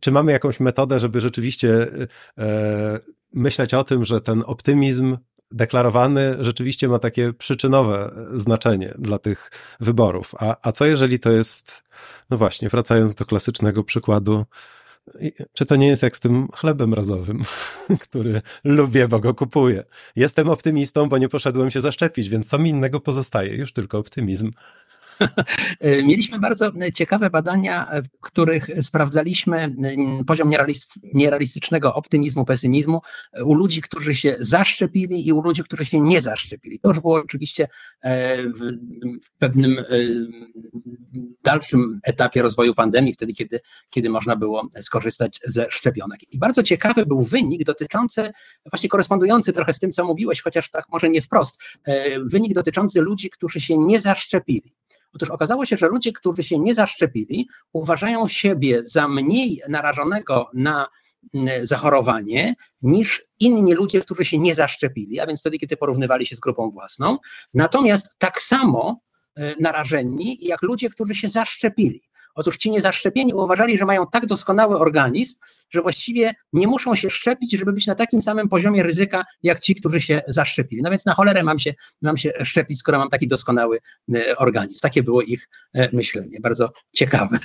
czy mamy jakąś metodę, żeby rzeczywiście e, myśleć o tym, że ten optymizm deklarowany rzeczywiście ma takie przyczynowe znaczenie dla tych wyborów. A, a co jeżeli to jest, no właśnie, wracając do klasycznego przykładu, czy to nie jest jak z tym chlebem razowym, [LAUGHS] który lubię, bo go kupuję? Jestem optymistą, bo nie poszedłem się zaszczepić, więc co mi innego pozostaje? Już tylko optymizm. [LAUGHS] Mieliśmy bardzo ciekawe badania, w których sprawdzaliśmy poziom nierealistycznego optymizmu, pesymizmu u ludzi, którzy się zaszczepili i u ludzi, którzy się nie zaszczepili. To już było oczywiście e, w pewnym e, dalszym etapie rozwoju pandemii, wtedy, kiedy, kiedy można było skorzystać ze szczepionek. I bardzo ciekawy był wynik dotyczący, właśnie korespondujący trochę z tym, co mówiłeś, chociaż tak może nie wprost, e, wynik dotyczący ludzi, którzy się nie zaszczepili. Otóż okazało się, że ludzie, którzy się nie zaszczepili, uważają siebie za mniej narażonego na mm, zachorowanie niż inni ludzie, którzy się nie zaszczepili, a więc wtedy, kiedy porównywali się z grupą własną. Natomiast tak samo e, narażeni jak ludzie, którzy się zaszczepili. Otóż ci niezaszczepieni uważali, że mają tak doskonały organizm, że właściwie nie muszą się szczepić, żeby być na takim samym poziomie ryzyka, jak ci, którzy się zaszczepili. No więc na cholerę mam się, mam się szczepić, skoro mam taki doskonały e, organizm. Takie było ich e, myślenie. Bardzo ciekawe.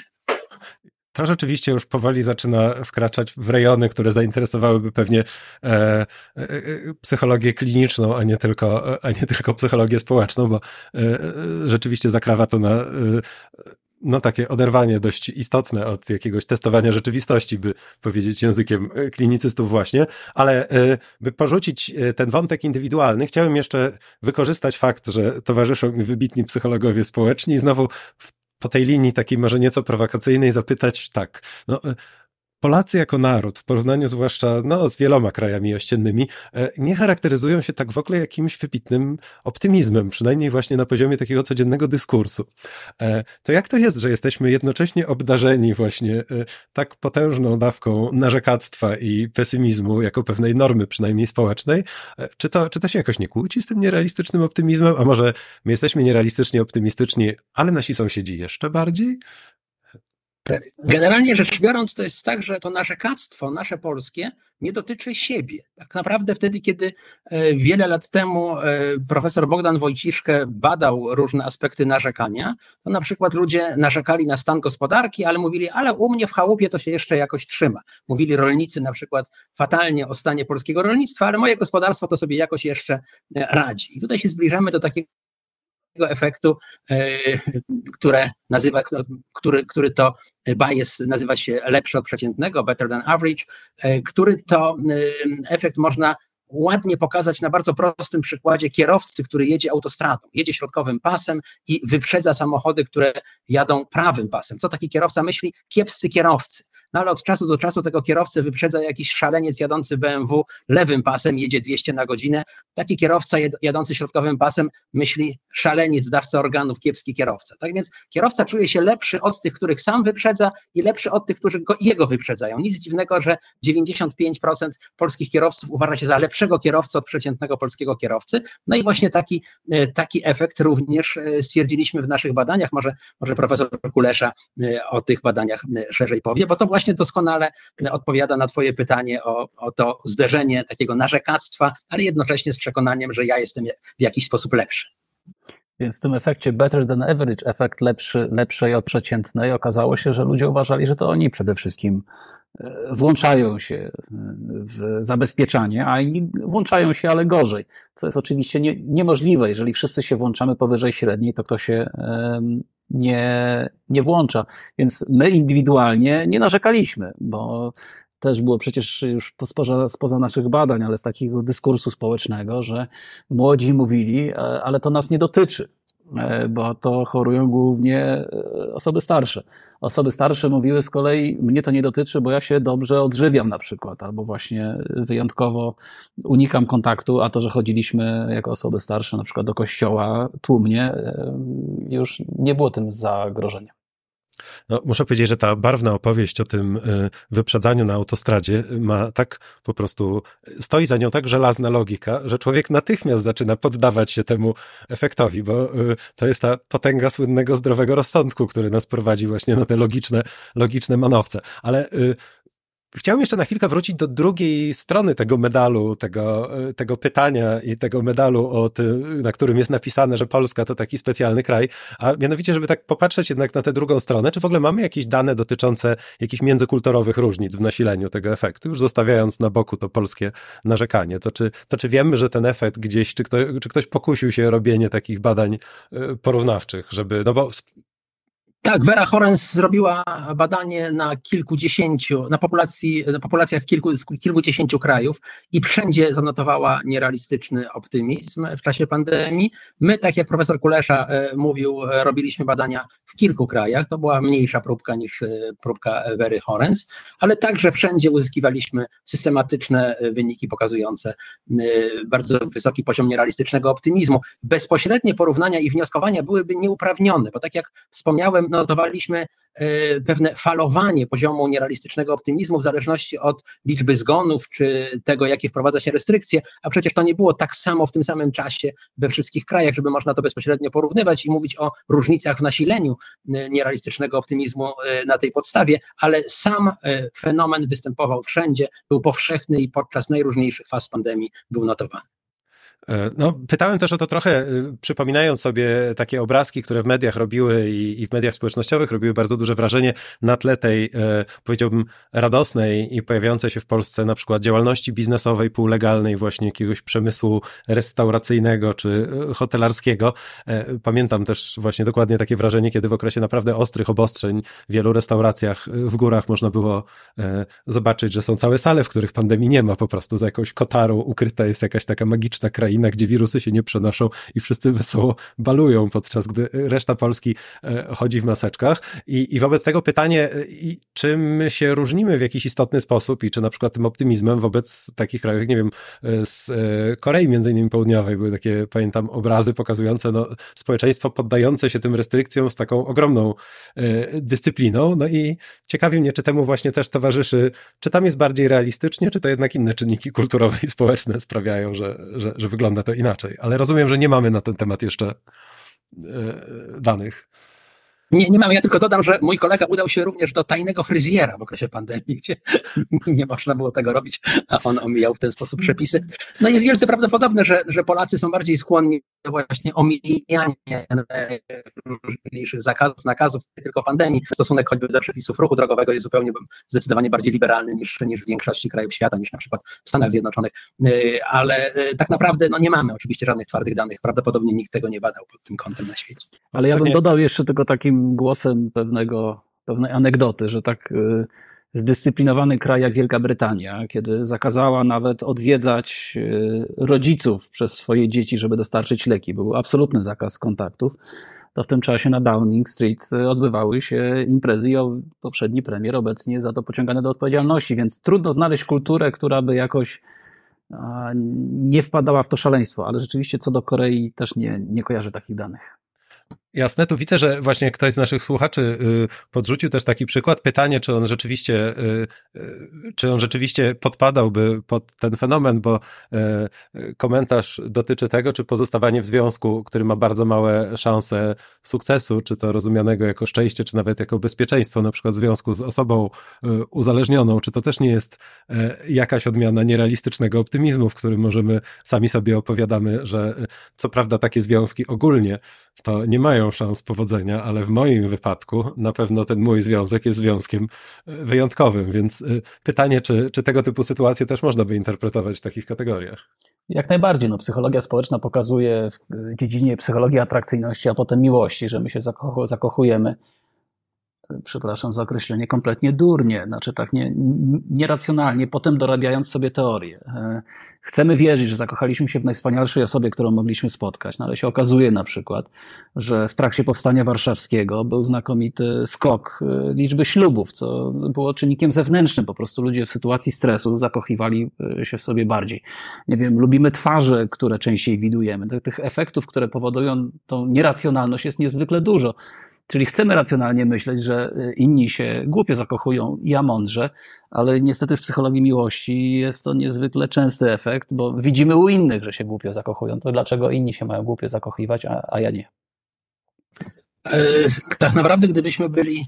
To rzeczywiście już powoli zaczyna wkraczać w rejony, które zainteresowałyby pewnie e, e, e psychologię kliniczną, a nie tylko, a nie tylko psychologię społeczną, bo e, rzeczywiście zakrawa to na no takie oderwanie dość istotne od jakiegoś testowania rzeczywistości, by powiedzieć językiem e, klinicystów właśnie, ale e, by porzucić e, ten wątek indywidualny, chciałem jeszcze wykorzystać fakt, że towarzyszą mi wybitni psychologowie społeczni i znowu po tej linii takiej może nieco prowokacyjnej zapytać tak, no Polacy jako naród, w porównaniu zwłaszcza no, z wieloma krajami ościennymi, e, nie charakteryzują się tak w ogóle jakimś wybitnym optymizmem, przynajmniej właśnie na poziomie takiego codziennego dyskursu. E, to jak to jest, że jesteśmy jednocześnie obdarzeni właśnie e, tak potężną dawką narzekactwa i pesymizmu jako pewnej normy, przynajmniej społecznej? Czy to, czy to się jakoś nie kłóci z tym nierealistycznym optymizmem? A może my jesteśmy nierealistycznie optymistyczni, ale nasi sąsiedzi jeszcze bardziej? Generalnie rzecz biorąc, to jest tak, że to narzekactwo nasze polskie nie dotyczy siebie. Tak naprawdę wtedy, kiedy e, wiele lat temu e, profesor Bogdan Wojciszkę badał różne aspekty narzekania, to na przykład ludzie narzekali na stan gospodarki, ale mówili, ale u mnie w chałupie to się jeszcze jakoś trzyma. Mówili rolnicy na przykład fatalnie o stanie polskiego rolnictwa, ale moje gospodarstwo to sobie jakoś jeszcze e, radzi. I tutaj się zbliżamy do takiego efektu, e, które nazywa, który, który to bias nazywa się lepszy od przeciętnego, better than average, e, który to e, efekt można ładnie pokazać na bardzo prostym przykładzie kierowcy, który jedzie autostradą, jedzie środkowym pasem i wyprzedza samochody, które jadą prawym pasem. Co taki kierowca myśli? Kiepscy kierowcy no ale od czasu do czasu tego kierowcę wyprzedza jakiś szaleniec jadący BMW lewym pasem, jedzie 200 na godzinę. Taki kierowca jadący środkowym pasem myśli szaleniec, dawca organów, kiepski kierowca. Tak więc kierowca czuje się lepszy od tych, których sam wyprzedza i lepszy od tych, którzy go, jego wyprzedzają. Nic dziwnego, że 95% polskich kierowców uważa się za lepszego kierowcę od przeciętnego polskiego kierowcy. No i właśnie taki, e, taki efekt również e, stwierdziliśmy w naszych badaniach. Może, może profesor Kulesza e, o tych badaniach szerzej powie, bo to właśnie doskonale odpowiada na Twoje pytanie o, o to zderzenie takiego narzekactwa, ale jednocześnie z przekonaniem, że ja jestem w jakiś sposób lepszy. Więc w tym efekcie better than average, efekt lepszy, lepszej od przeciętnej, okazało się, że ludzie uważali, że to oni przede wszystkim włączają się w zabezpieczanie, a inni włączają się, ale gorzej, co jest oczywiście nie, niemożliwe. Jeżeli wszyscy się włączamy powyżej średniej, to kto się nie, nie włącza. Więc my indywidualnie nie narzekaliśmy, bo też było przecież już spoza, spoza naszych badań, ale z takiego dyskursu społecznego, że młodzi mówili, e, ale to nas nie dotyczy, bo to chorują głównie e, osoby starsze. Osoby starsze mówiły z kolei, mnie to nie dotyczy, bo ja się dobrze odżywiam na przykład, albo właśnie wyjątkowo unikam kontaktu, a to, że chodziliśmy jako osoby starsze na przykład do kościoła tłumnie, już nie było tym zagrożeniem. No, muszę powiedzieć, że ta barwna opowieść o tym y, wyprzedzaniu na autostradzie ma tak po prostu, stoi za nią tak żelazna logika, że człowiek natychmiast zaczyna poddawać się temu efektowi, bo y, to jest ta potęga słynnego zdrowego rozsądku, który nas prowadzi właśnie na te logiczne, logiczne manowce. Ale y, Chciałem jeszcze na chwilkę wrócić do drugiej strony tego medalu, tego, tego pytania i tego medalu, o tym, na którym jest napisane, że Polska to taki specjalny kraj, a mianowicie, żeby tak popatrzeć jednak na tę drugą stronę, czy w ogóle mamy jakieś dane dotyczące jakichś międzykulturowych różnic w nasileniu tego efektu, już zostawiając na boku to polskie narzekanie, to czy, to czy wiemy, że ten efekt gdzieś, czy, kto, czy ktoś pokusił się robienie takich badań y, porównawczych, żeby, no bo tak, Vera Horens zrobiła badanie na kilkudziesięciu, na, populacji, na populacjach kilku, kilkudziesięciu krajów i wszędzie zanotowała nierealistyczny optymizm w czasie pandemii. My, tak jak profesor Kulesza e, mówił, robiliśmy badania w kilku krajach. To była mniejsza próbka niż e, próbka Wery Horens, ale także wszędzie uzyskiwaliśmy systematyczne e, wyniki pokazujące bardzo wysoki poziom nierealistycznego optymizmu. Bezpośrednie porównania i wnioskowania byłyby nieuprawnione, bo tak jak wspomniałem, notowaliśmy e, pewne falowanie poziomu nierealistycznego optymizmu w zależności od liczby zgonów czy tego, jakie wprowadza się restrykcje, a przecież to nie było tak samo w tym samym czasie we wszystkich krajach, żeby można to bezpośrednio porównywać i mówić o różnicach w nasileniu e, nierealistycznego optymizmu e, na tej podstawie, ale sam fenomen występował wszędzie, był powszechny i podczas najróżniejszych faz pandemii był notowany. E, no, pytałem też o to trochę, y, przypominając sobie takie obrazki, które w mediach robiły i, i w mediach społecznościowych robiły bardzo duże wrażenie na tle tej, e, powiedziałbym, radosnej i pojawiającej się w Polsce na przykład działalności biznesowej, półlegalnej, właśnie jakiegoś przemysłu restauracyjnego czy e, hotelarskiego. Pamiętam też właśnie dokładnie takie wrażenie, kiedy w okresie naprawdę ostrych obostrzeń w wielu restauracjach w górach można było zobaczyć, że są całe sale, w których pandemii nie ma, po prostu za jakąś kotarą ukryta jest jakaś taka magiczna kraina kraina, gdzie wirusy się nie przenoszą i wszyscy wesoło balują, podczas gdy reszta Polski e, chodzi w maseczkach. I, i wobec tego pytanie, e, czy my się różnimy w jakiś istotny sposób i czy na przykład tym optymizmem wobec takich krajów, nie wiem, e, z Korei między innymi południowej były takie, pamiętam, obrazy pokazujące no, społeczeństwo poddające się tym restrykcjom z taką ogromną dyscypliną. No i ciekawi mnie, czy temu właśnie też towarzyszy, czy tam jest bardziej realistycznie, czy to jednak inne czynniki kulturowe i społeczne sprawiają, że, że, że wygląda to inaczej. Ale rozumiem, że nie mamy na ten temat jeszcze e, danych. Nie, nie mam. Ja tylko dodam, że mój kolega udał się również do tajnego fryzjera w okresie pandemii, gdzie [LAUGHS] nie można było tego robić, a on omijał w ten sposób przepisy. No jest wielce prawdopodobne, że, że Polacy są bardziej skłonni do właśnie omijania różniejszych zakazów, nakazów, nie tylko pandemii. Stosunek choćby do przepisów ruchu drogowego jest zupełnie zdecydowanie bardziej liberalny niż, niż w większości krajów świata, niż na przykład w Stanach Zjednoczonych. Y, ale y, tak naprawdę no nie mamy oczywiście żadnych twardych danych. Prawdopodobnie nikt tego nie badał pod tym kątem na świecie. Ale ja bym dodał jeszcze tylko takim głosem pewnego, pewnej anegdoty, że tak y, zdyscyplinowany kraj jak Wielka Brytania, kiedy zakazała nawet odwiedzać y, rodziców przez swoje dzieci, żeby dostarczyć leki, był absolutny zakaz kontaktów, to w tym czasie na Downing Street y, odbywały się imprezy i poprzedni premier obecnie za to pociągany do odpowiedzialności, więc trudno znaleźć kulturę, która by jakoś nie wpadała w to szaleństwo, ale rzeczywiście co do Korei też nie, nie kojarzę takich danych. Jasne, tu widzę, że właśnie ktoś z naszych słuchaczy y, podrzucił też taki przykład. Pytanie, czy on rzeczywiście, y, y, czy on rzeczywiście podpadałby pod ten fenomen, bo komentarz dotyczy tego, czy pozostawanie w związku, który ma bardzo małe szanse sukcesu, czy to rozumianego jako szczęście, czy nawet jako bezpieczeństwo, na przykład w związku z osobą uzależnioną, czy to też nie jest jakaś odmiana nierealistycznego optymizmu, w którym możemy sami sobie opowiadamy, że co prawda takie związki ogólnie to nie mają mają szans powodzenia, ale w moim wypadku na pewno ten mój związek jest związkiem e, wyjątkowym, więc e, pytanie, czy, czy tego typu sytuacje też można by interpretować w takich kategoriach? Jak najbardziej. No, psychologia społeczna pokazuje w dziedzinie psychologii atrakcyjności, a potem miłości, że my się zakochujemy przepraszam za określenie, kompletnie durnie, znaczy tak nie, nieracjonalnie, potem dorabiając sobie teorię. E, chcemy wierzyć, że zakochaliśmy się w najwspanialszej osobie, którą mogliśmy spotkać, no ale się okazuje na przykład, że w trakcie powstania warszawskiego był znakomity skok e, liczby ślubów, co było czynnikiem zewnętrznym. Po prostu ludzie w sytuacji stresu zakochiwali e, się w sobie bardziej. Nie wiem, lubimy twarze, które częściej widujemy. Tych efektów, które powodują tą nieracjonalność jest niezwykle dużo. Czyli chcemy racjonalnie myśleć, że y, inni się głupio zakochują, ja mądrze, ale niestety w psychologii miłości jest to niezwykle częsty efekt, bo widzimy u innych, że się głupio zakochują. To dlaczego inni się mają głupio zakochiwać, a, a ja nie? E, tak naprawdę, gdybyśmy byli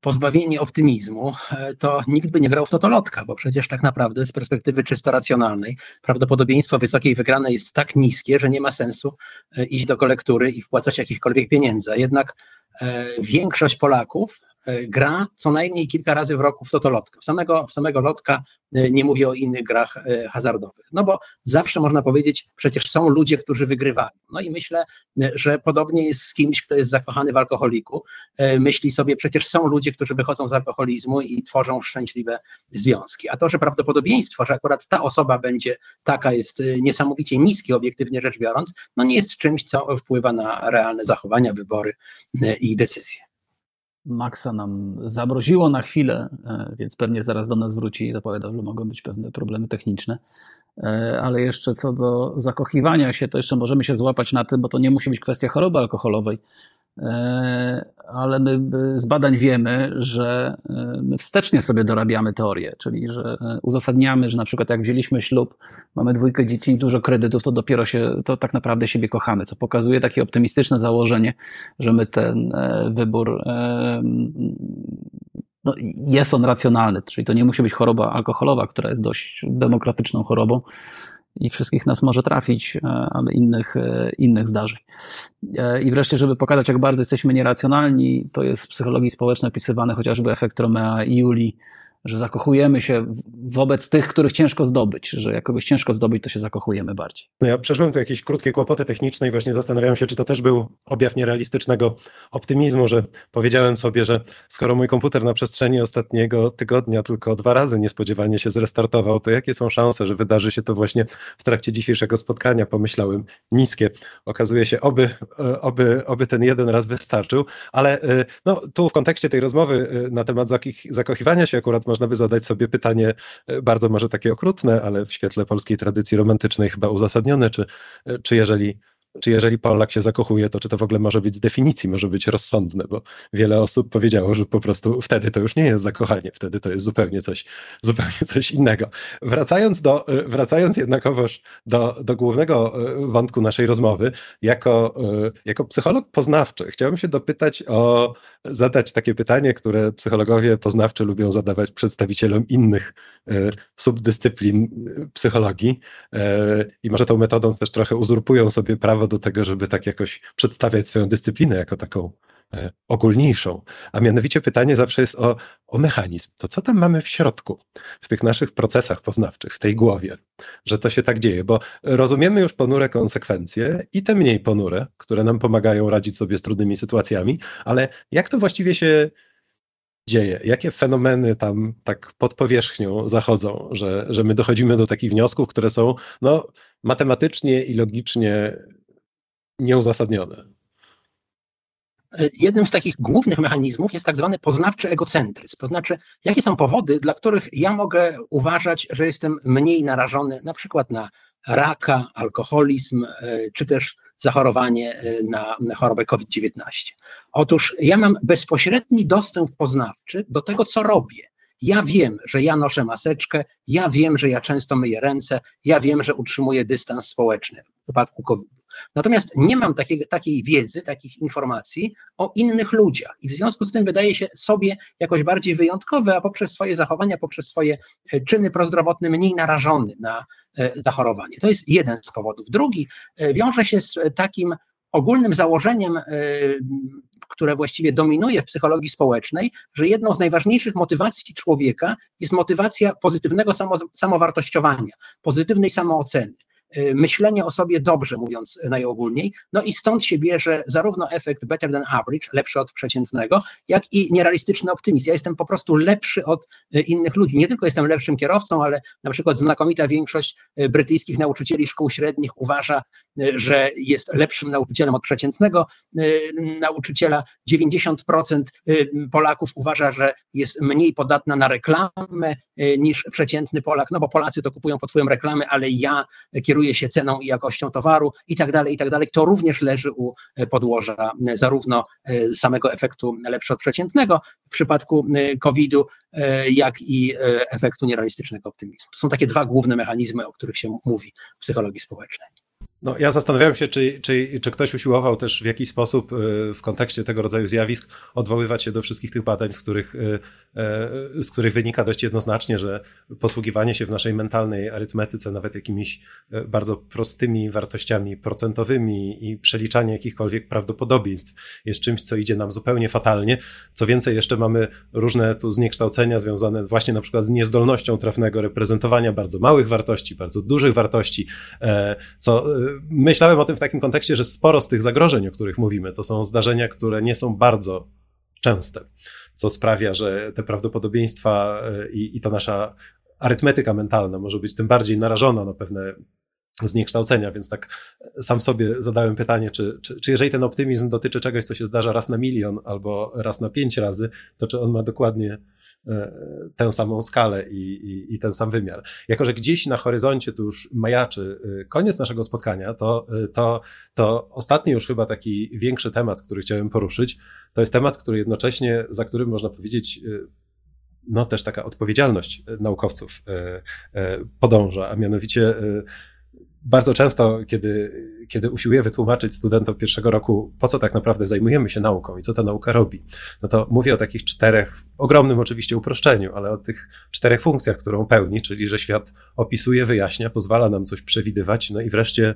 pozbawieni optymizmu, e, to nikt by nie grał w totolotka, bo przecież tak naprawdę z perspektywy czysto racjonalnej prawdopodobieństwo wysokiej wygranej jest tak niskie, że nie ma sensu e, iść do kolektury i wpłacać jakichkolwiek pieniędzy. Jednak E, większość Polaków gra co najmniej kilka razy w roku w totolotka. W samego, w samego lotka e, nie mówię o innych grach e, hazardowych. No bo zawsze można powiedzieć, przecież są ludzie, którzy wygrywają. No i myślę, że podobnie jest z kimś, kto jest zakochany w alkoholiku. Myśli sobie, przecież są ludzie, którzy wychodzą z alkoholizmu i tworzą szczęśliwe związki. A to, że prawdopodobieństwo, że akurat ta osoba będzie taka, jest niesamowicie niskie, obiektywnie rzecz biorąc, no nie jest czymś, co wpływa na realne zachowania, wybory i decyzje. Maxa nam zamroziło na chwilę, e, więc pewnie zaraz do nas wróci i zapowiadał, że mogą być pewne problemy techniczne. E, ale jeszcze co do zakochiwania się, to jeszcze możemy się złapać na tym, bo to nie musi być kwestia choroby alkoholowej. E, ale my z badań wiemy, że e, my wstecznie sobie dorabiamy teorię, czyli że e, uzasadniamy, że na przykład jak wzięliśmy ślub, mamy dwójkę dzieci i dużo kredytów, to dopiero się, to tak naprawdę siebie kochamy, co pokazuje takie optymistyczne założenie, że my ten wybór no, jest on racjonalny, czyli to nie musi być choroba alkoholowa, która jest dość demokratyczną chorobą, i wszystkich nas może trafić, e, ale innych, e, innych zdarzeń. E, I wreszcie, żeby pokazać, jak bardzo jesteśmy nieracjonalni, to jest w psychologii społecznej opisywany chociażby efekt Romea i Julii, że zakochujemy się wobec tych, których ciężko zdobyć, że jak kogoś ciężko zdobyć, to się zakochujemy bardziej. No ja przeżyłem tu jakieś krótkie kłopoty techniczne i właśnie zastanawiałem się, czy to też był objaw nierealistycznego optymizmu, że powiedziałem sobie, że skoro mój komputer na przestrzeni ostatniego tygodnia tylko dwa razy niespodziewanie się zrestartował, to jakie są szanse, że wydarzy się to właśnie w trakcie dzisiejszego spotkania? Pomyślałem, niskie. Okazuje się, oby, e, oby, oby ten jeden raz wystarczył, ale e, no, tu w kontekście tej rozmowy e, na temat zakochiwania się akurat można by zadać sobie pytanie, e, bardzo może takie okrutne, ale w świetle polskiej tradycji romantycznej chyba uzasadnione, czy, e, czy jeżeli czy jeżeli Polak się zakochuje, to czy to w ogóle może być z definicji, może być rozsądne, bo wiele osób powiedziało, że po prostu wtedy to już nie jest zakochanie, wtedy to jest zupełnie coś, [LAUGHS] zupełnie coś innego. Wracając, do, wracając jednakowoż do, do głównego e, wątku naszej rozmowy, jako, e, jako psycholog poznawczy, chciałbym się dopytać o, zadać takie pytanie, które psychologowie poznawczy lubią zadawać przedstawicielom innych e, subdyscyplin psychologii i może tą metodą też trochę uzurpują sobie prawo do tego, żeby tak jakoś przedstawiać swoją dyscyplinę jako taką e, ogólniejszą. A mianowicie pytanie zawsze jest o, o mechanizm. To co tam mamy w środku, w tych naszych procesach poznawczych, w tej głowie, że to się tak dzieje, bo rozumiemy już ponure konsekwencje i te mniej ponure, które nam pomagają radzić sobie z trudnymi sytuacjami, ale jak to właściwie się dzieje? Jakie fenomeny tam tak pod powierzchnią zachodzą, że, że my dochodzimy do takich wniosków, które są no, matematycznie i logicznie nieuzasadnione. Jednym z takich głównych mechanizmów jest tak zwany poznawczy egocentryzm. To znaczy, jakie są powody, dla których ja mogę uważać, że jestem mniej narażony na przykład na raka, alkoholizm, e, czy też zachorowanie e, na, chorobę COVID-19. Otóż ja mam bezpośredni dostęp poznawczy do tego, co robię. Ja wiem, że ja noszę maseczkę, ja wiem, że ja często myję ręce, ja wiem, że utrzymuję dystans społeczny w przypadku. Natomiast nie mam takiej, wiedzy, takich informacji o innych ludziach i w związku z tym wydaje się sobie jakoś bardziej wyjątkowy, a poprzez swoje zachowania, poprzez swoje e, czyny prozdrowotne mniej narażony na e, zachorowanie. To jest jeden z powodów. Drugi e, wiąże się z takim ogólnym założeniem, które właściwie dominuje w psychologii społecznej, że jedną z najważniejszych motywacji człowieka jest motywacja pozytywnego samowartościowania, pozytywnej samooceny. Y, myślenie o sobie dobrze, mówiąc najogólniej. No i stąd się bierze zarówno efekt better than average, lepszy od przeciętnego, jak i nierealistyczny optymizm. Ja jestem po prostu lepszy od y, innych ludzi. Nie tylko jestem lepszym kierowcą, ale na przykład znakomita większość y, brytyjskich nauczycieli szkół średnich uważa, że jest lepszym nauczycielem od przeciętnego nauczyciela. 90% Polaków uważa, że jest mniej podatna na reklamę niż przeciętny Polak, no bo Polacy to kupują pod twoją reklamę, ale ja kieruję kieruje się ceną i jakością towaru i tak dalej, i tak dalej. To również leży u podłoża zarówno e, samego efektu lepszy od przeciętnego w przypadku e, COVID-u, e, jak i efektu nierealistycznego optymizmu. To są takie dwa główne mechanizmy, o których się mówi w psychologii społecznej. No, ja zastanawiałem się, czy, czy, czy ktoś usiłował też w jakiś sposób y, w kontekście tego rodzaju zjawisk odwoływać się do wszystkich tych badań, w których, y, y, z których wynika dość jednoznacznie, że posługiwanie się w naszej mentalnej arytmetyce nawet jakimiś bardzo prostymi wartościami procentowymi i przeliczanie jakichkolwiek prawdopodobieństw jest czymś, co idzie nam zupełnie fatalnie. Co więcej, jeszcze mamy różne tu zniekształcenia związane właśnie na przykład z niezdolnością trafnego reprezentowania bardzo małych wartości, bardzo dużych wartości, e, co myślałem o tym w takim kontekście, że sporo z tych zagrożeń, o których mówimy, to są zdarzenia, które nie są bardzo częste, co sprawia, że te prawdopodobieństwa e, i, i ta nasza arytmetyka mentalna może być tym bardziej narażona na pewne zniekształcenia, więc tak sam sobie zadałem pytanie, czy, czy, czy jeżeli ten optymizm dotyczy czegoś, co się zdarza raz na milion albo raz na pięć razy, to czy on ma dokładnie tę samą skalę i, i, i, ten sam wymiar. Jako, że gdzieś na horyzoncie tu już majaczy e, koniec naszego spotkania, to, e, to, to ostatni już chyba taki większy temat, który chciałem poruszyć, to jest temat, który jednocześnie, za którym można powiedzieć, no też taka odpowiedzialność naukowców podąża, a mianowicie bardzo często, kiedy, kiedy usiłuję wytłumaczyć studentom pierwszego roku, po co tak naprawdę zajmujemy się nauką i co ta nauka robi, no to mówię o takich czterech, w ogromnym oczywiście uproszczeniu, ale o tych czterech funkcjach, którą pełni, czyli że świat opisuje, wyjaśnia, pozwala nam coś przewidywać, no i wreszcie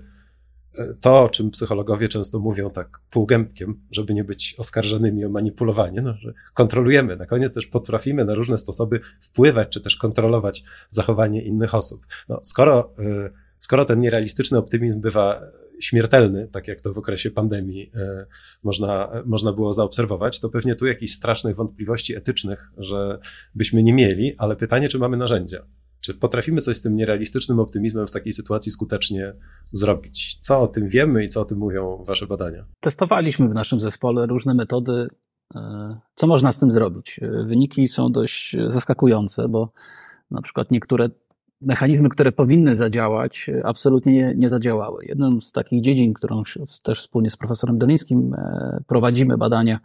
e, to, o czym psychologowie często mówią tak półgębkiem, żeby nie być oskarżonymi o manipulowanie, no, że kontrolujemy. Na koniec też potrafimy na różne sposoby wpływać, czy też kontrolować zachowanie innych osób. No, skoro y, skoro ten nierealistyczny optymizm bywa śmiertelny, tak jak to w okresie pandemii e, można, można było zaobserwować, to pewnie tu jakichś strasznych wątpliwości etycznych, że byśmy nie mieli, ale pytanie, czy mamy narzędzia? Czy potrafimy coś z tym nierealistycznym optymizmem w takiej sytuacji skutecznie zrobić? Co o tym wiemy i co o tym mówią Wasze badania? Testowaliśmy w naszym zespole różne metody, e, co można z tym zrobić. E, wyniki są dość zaskakujące, bo na przykład niektóre mechanizmy, które powinny zadziałać, absolutnie nie, nie zadziałały. Jedną z takich dziedzin, którą też wspólnie z profesorem Dolińskim e, prowadzimy badania,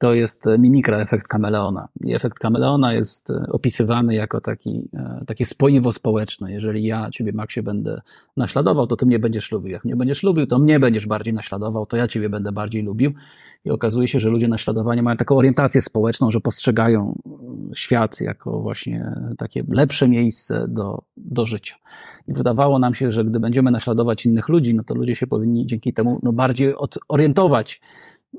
to jest mimikra efekt kameleona. I efekt kameleona jest e, opisywany jako taki, e, takie spoiwo społeczne. Jeżeli ja ciebie, Maxie, będę naśladował, to ty mnie będziesz lubił. Jak mnie będziesz lubił, to mnie będziesz bardziej naśladował, to ja ciebie będę bardziej lubił. I okazuje się, że ludzie naśladowania mają taką orientację społeczną, że postrzegają e, świat jako właśnie takie lepsze miejsce do, do życia. I wydawało nam się, że gdy będziemy naśladować innych ludzi, no to ludzie się powinni dzięki temu no, bardziej orientować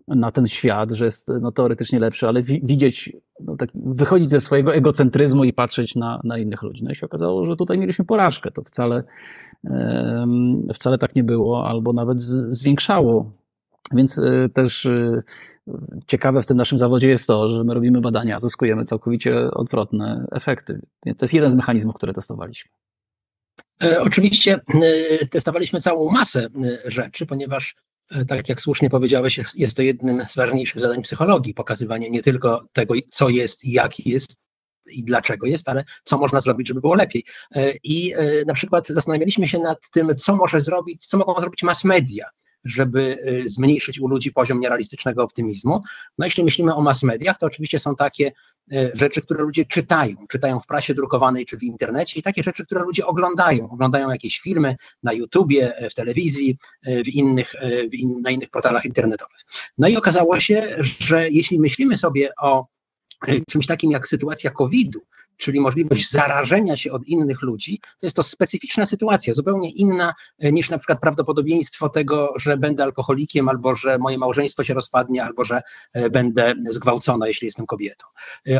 na ten świat, że jest no, teoretycznie lepszy, ale wi widzieć, no, tak, wychodzić ze swojego egocentryzmu i patrzeć na, na innych ludzi. No i się okazało, że tutaj mieliśmy porażkę. To wcale, wcale tak nie było, albo nawet zwiększało. Więc y, też y, ciekawe w tym naszym zawodzie jest to, że my robimy badania, zyskujemy całkowicie odwrotne efekty. To jest jeden z mechanizmów, które testowaliśmy. E, oczywiście e, testowaliśmy całą masę e, rzeczy, ponieważ E, tak jak słusznie powiedziałeś, jest to jednym z ważniejszych zadań psychologii, pokazywanie nie tylko tego, co jest jak jest, i dlaczego jest, ale co można zrobić, żeby było lepiej. E, I e, na przykład zastanawialiśmy się nad tym, co może zrobić, co mogą zrobić mass media, żeby zmniejszyć u ludzi poziom nierealistycznego optymizmu. No jeśli myślimy o mass mediach, to oczywiście są takie E, rzeczy, które ludzie czytają, czytają w prasie drukowanej czy w internecie i takie rzeczy, które ludzie oglądają. Oglądają jakieś filmy na YouTubie, e, w telewizji, e, w innych, w in, na innych portalach internetowych. No i okazało się, że jeśli myślimy sobie o czymś takim jak sytuacja COVID-u, czyli możliwość zarażenia się od innych ludzi, to jest to specyficzna sytuacja, zupełnie inna e, niż na przykład prawdopodobieństwo tego, że będę alkoholikiem, albo że moje małżeństwo się rozpadnie, albo że e, będę zgwałcona, jeśli jestem kobietą.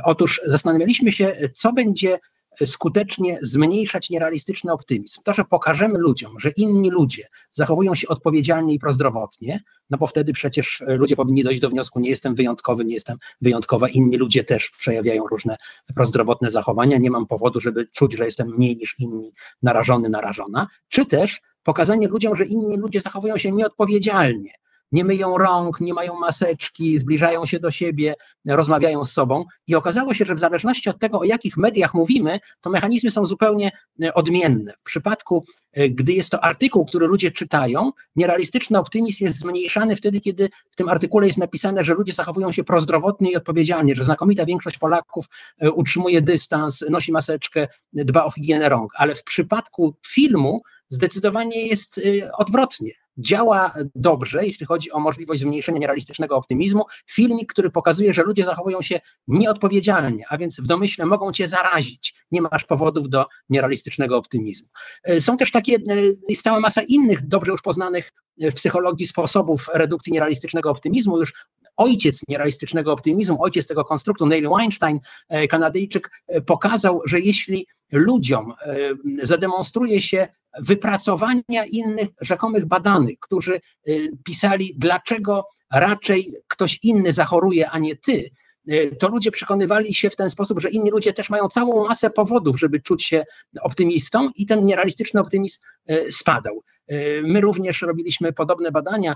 Otóż zastanawialiśmy się, co będzie skutecznie zmniejszać nierealistyczny optymizm. To, że pokażemy ludziom, że inni ludzie zachowują się odpowiedzialnie i prozdrowotnie, no bo wtedy przecież ludzie powinni dojść do wniosku, nie jestem wyjątkowy, nie jestem wyjątkowa, inni ludzie też przejawiają różne prozdrowotne zachowania, nie mam powodu, żeby czuć, że jestem mniej niż inni narażony, narażona, czy też pokazanie ludziom, że inni ludzie zachowują się nieodpowiedzialnie, nie myją rąk, nie mają maseczki, zbliżają się do siebie, rozmawiają z sobą. I okazało się, że w zależności od tego, o jakich mediach mówimy, to mechanizmy są zupełnie e, odmienne. W przypadku, e, gdy jest to artykuł, który ludzie czytają, nierealistyczny optymizm jest zmniejszany wtedy, kiedy w tym artykule jest napisane, że ludzie zachowują się prozdrowotnie i odpowiedzialnie, że znakomita większość Polaków e, utrzymuje dystans, nosi maseczkę, dba o higienę rąk. Ale w przypadku filmu zdecydowanie jest odwrotnie działa dobrze, jeśli chodzi o możliwość zmniejszenia nierealistycznego optymizmu. Filmik, który pokazuje, że ludzie zachowują się nieodpowiedzialnie, a więc w domyśle mogą cię zarazić. Nie masz powodów do nierealistycznego optymizmu. E, są też takie, jest cała masa innych dobrze już poznanych w psychologii sposobów redukcji nierealistycznego optymizmu. Już ojciec nierealistycznego optymizmu, ojciec tego konstruktu, Neil Weinstein, e, Kanadyjczyk, e, pokazał, że jeśli ludziom zademonstruje się wypracowania innych rzekomych badanych, którzy pisali, dlaczego raczej ktoś inny zachoruje, a nie ty, to ludzie przekonywali się w ten sposób, że inni ludzie też mają całą masę powodów, żeby czuć się optymistą i ten nierealistyczny optymizm spadał. My również robiliśmy podobne badania,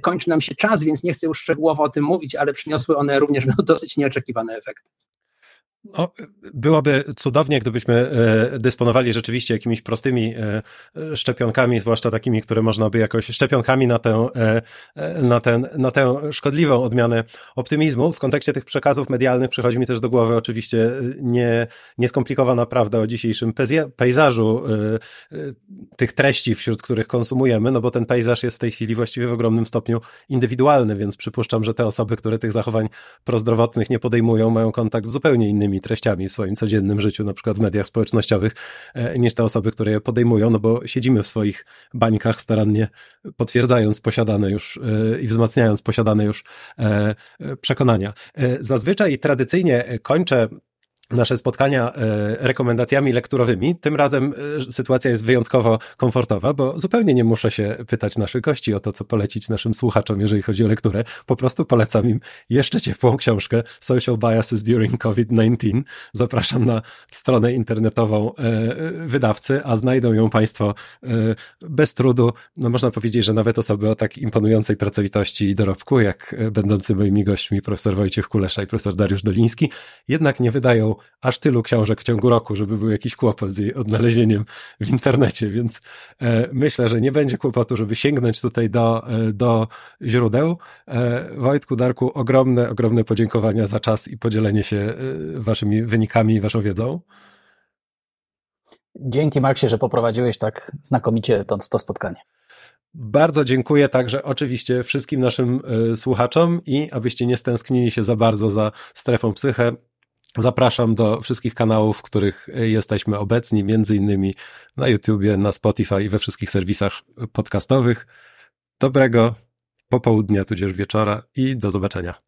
kończy nam się czas, więc nie chcę już szczegółowo o tym mówić, ale przyniosły one również [LAUGHS] dosyć nieoczekiwane efekty. No, byłoby cudownie, gdybyśmy e, dysponowali rzeczywiście jakimiś prostymi e, szczepionkami, zwłaszcza takimi, które można by jakoś szczepionkami na tę, e, na, ten, na tę szkodliwą odmianę optymizmu. W kontekście tych przekazów medialnych przychodzi mi też do głowy oczywiście nie, nieskomplikowana prawda o dzisiejszym pejzażu tych treści, wśród których konsumujemy, no bo ten pejzaż jest w tej chwili właściwie w ogromnym stopniu indywidualny, więc przypuszczam, że te osoby, które tych zachowań prozdrowotnych nie podejmują, mają kontakt z zupełnie innymi treściami w swoim codziennym życiu, na przykład w mediach społecznościowych, e, niż te osoby, które je podejmują, no bo siedzimy w swoich bańkach starannie potwierdzając posiadane już e, i wzmacniając posiadane już e, przekonania. Zazwyczaj tradycyjnie kończę nasze spotkania e, rekomendacjami lekturowymi. Tym razem e, sytuacja jest wyjątkowo komfortowa, bo zupełnie nie muszę się pytać naszych gości o to, co polecić naszym słuchaczom, jeżeli chodzi o lekturę. Po prostu polecam im jeszcze ciepłą książkę Social Biases During COVID-19. Zapraszam na stronę internetową e, wydawcy, a znajdą ją Państwo bez trudu. No można powiedzieć, że nawet osoby o tak imponującej pracowitości i dorobku, jak będący moimi gośćmi profesor Wojciech Kulesza i profesor Dariusz Doliński, jednak nie wydają aż tylu książek w ciągu roku, żeby był jakiś kłopot z jej odnalezieniem w internecie, więc e, myślę, że nie będzie kłopotu, żeby sięgnąć tutaj do, e, do źródeł. E, Wojtku, Darku, ogromne, ogromne podziękowania za czas i podzielenie się waszymi wynikami i waszą wiedzą. Dzięki Marksie, że poprowadziłeś tak znakomicie to, to spotkanie. Bardzo dziękuję także oczywiście wszystkim naszym słuchaczom i abyście nie stęsknili się za bardzo za strefą psychę, Zapraszam do wszystkich kanałów, w których jesteśmy obecni, między innymi na YouTubie, na Spotify i we wszystkich serwisach podcastowych. Dobrego popołudnia, tudzież wieczora i do zobaczenia.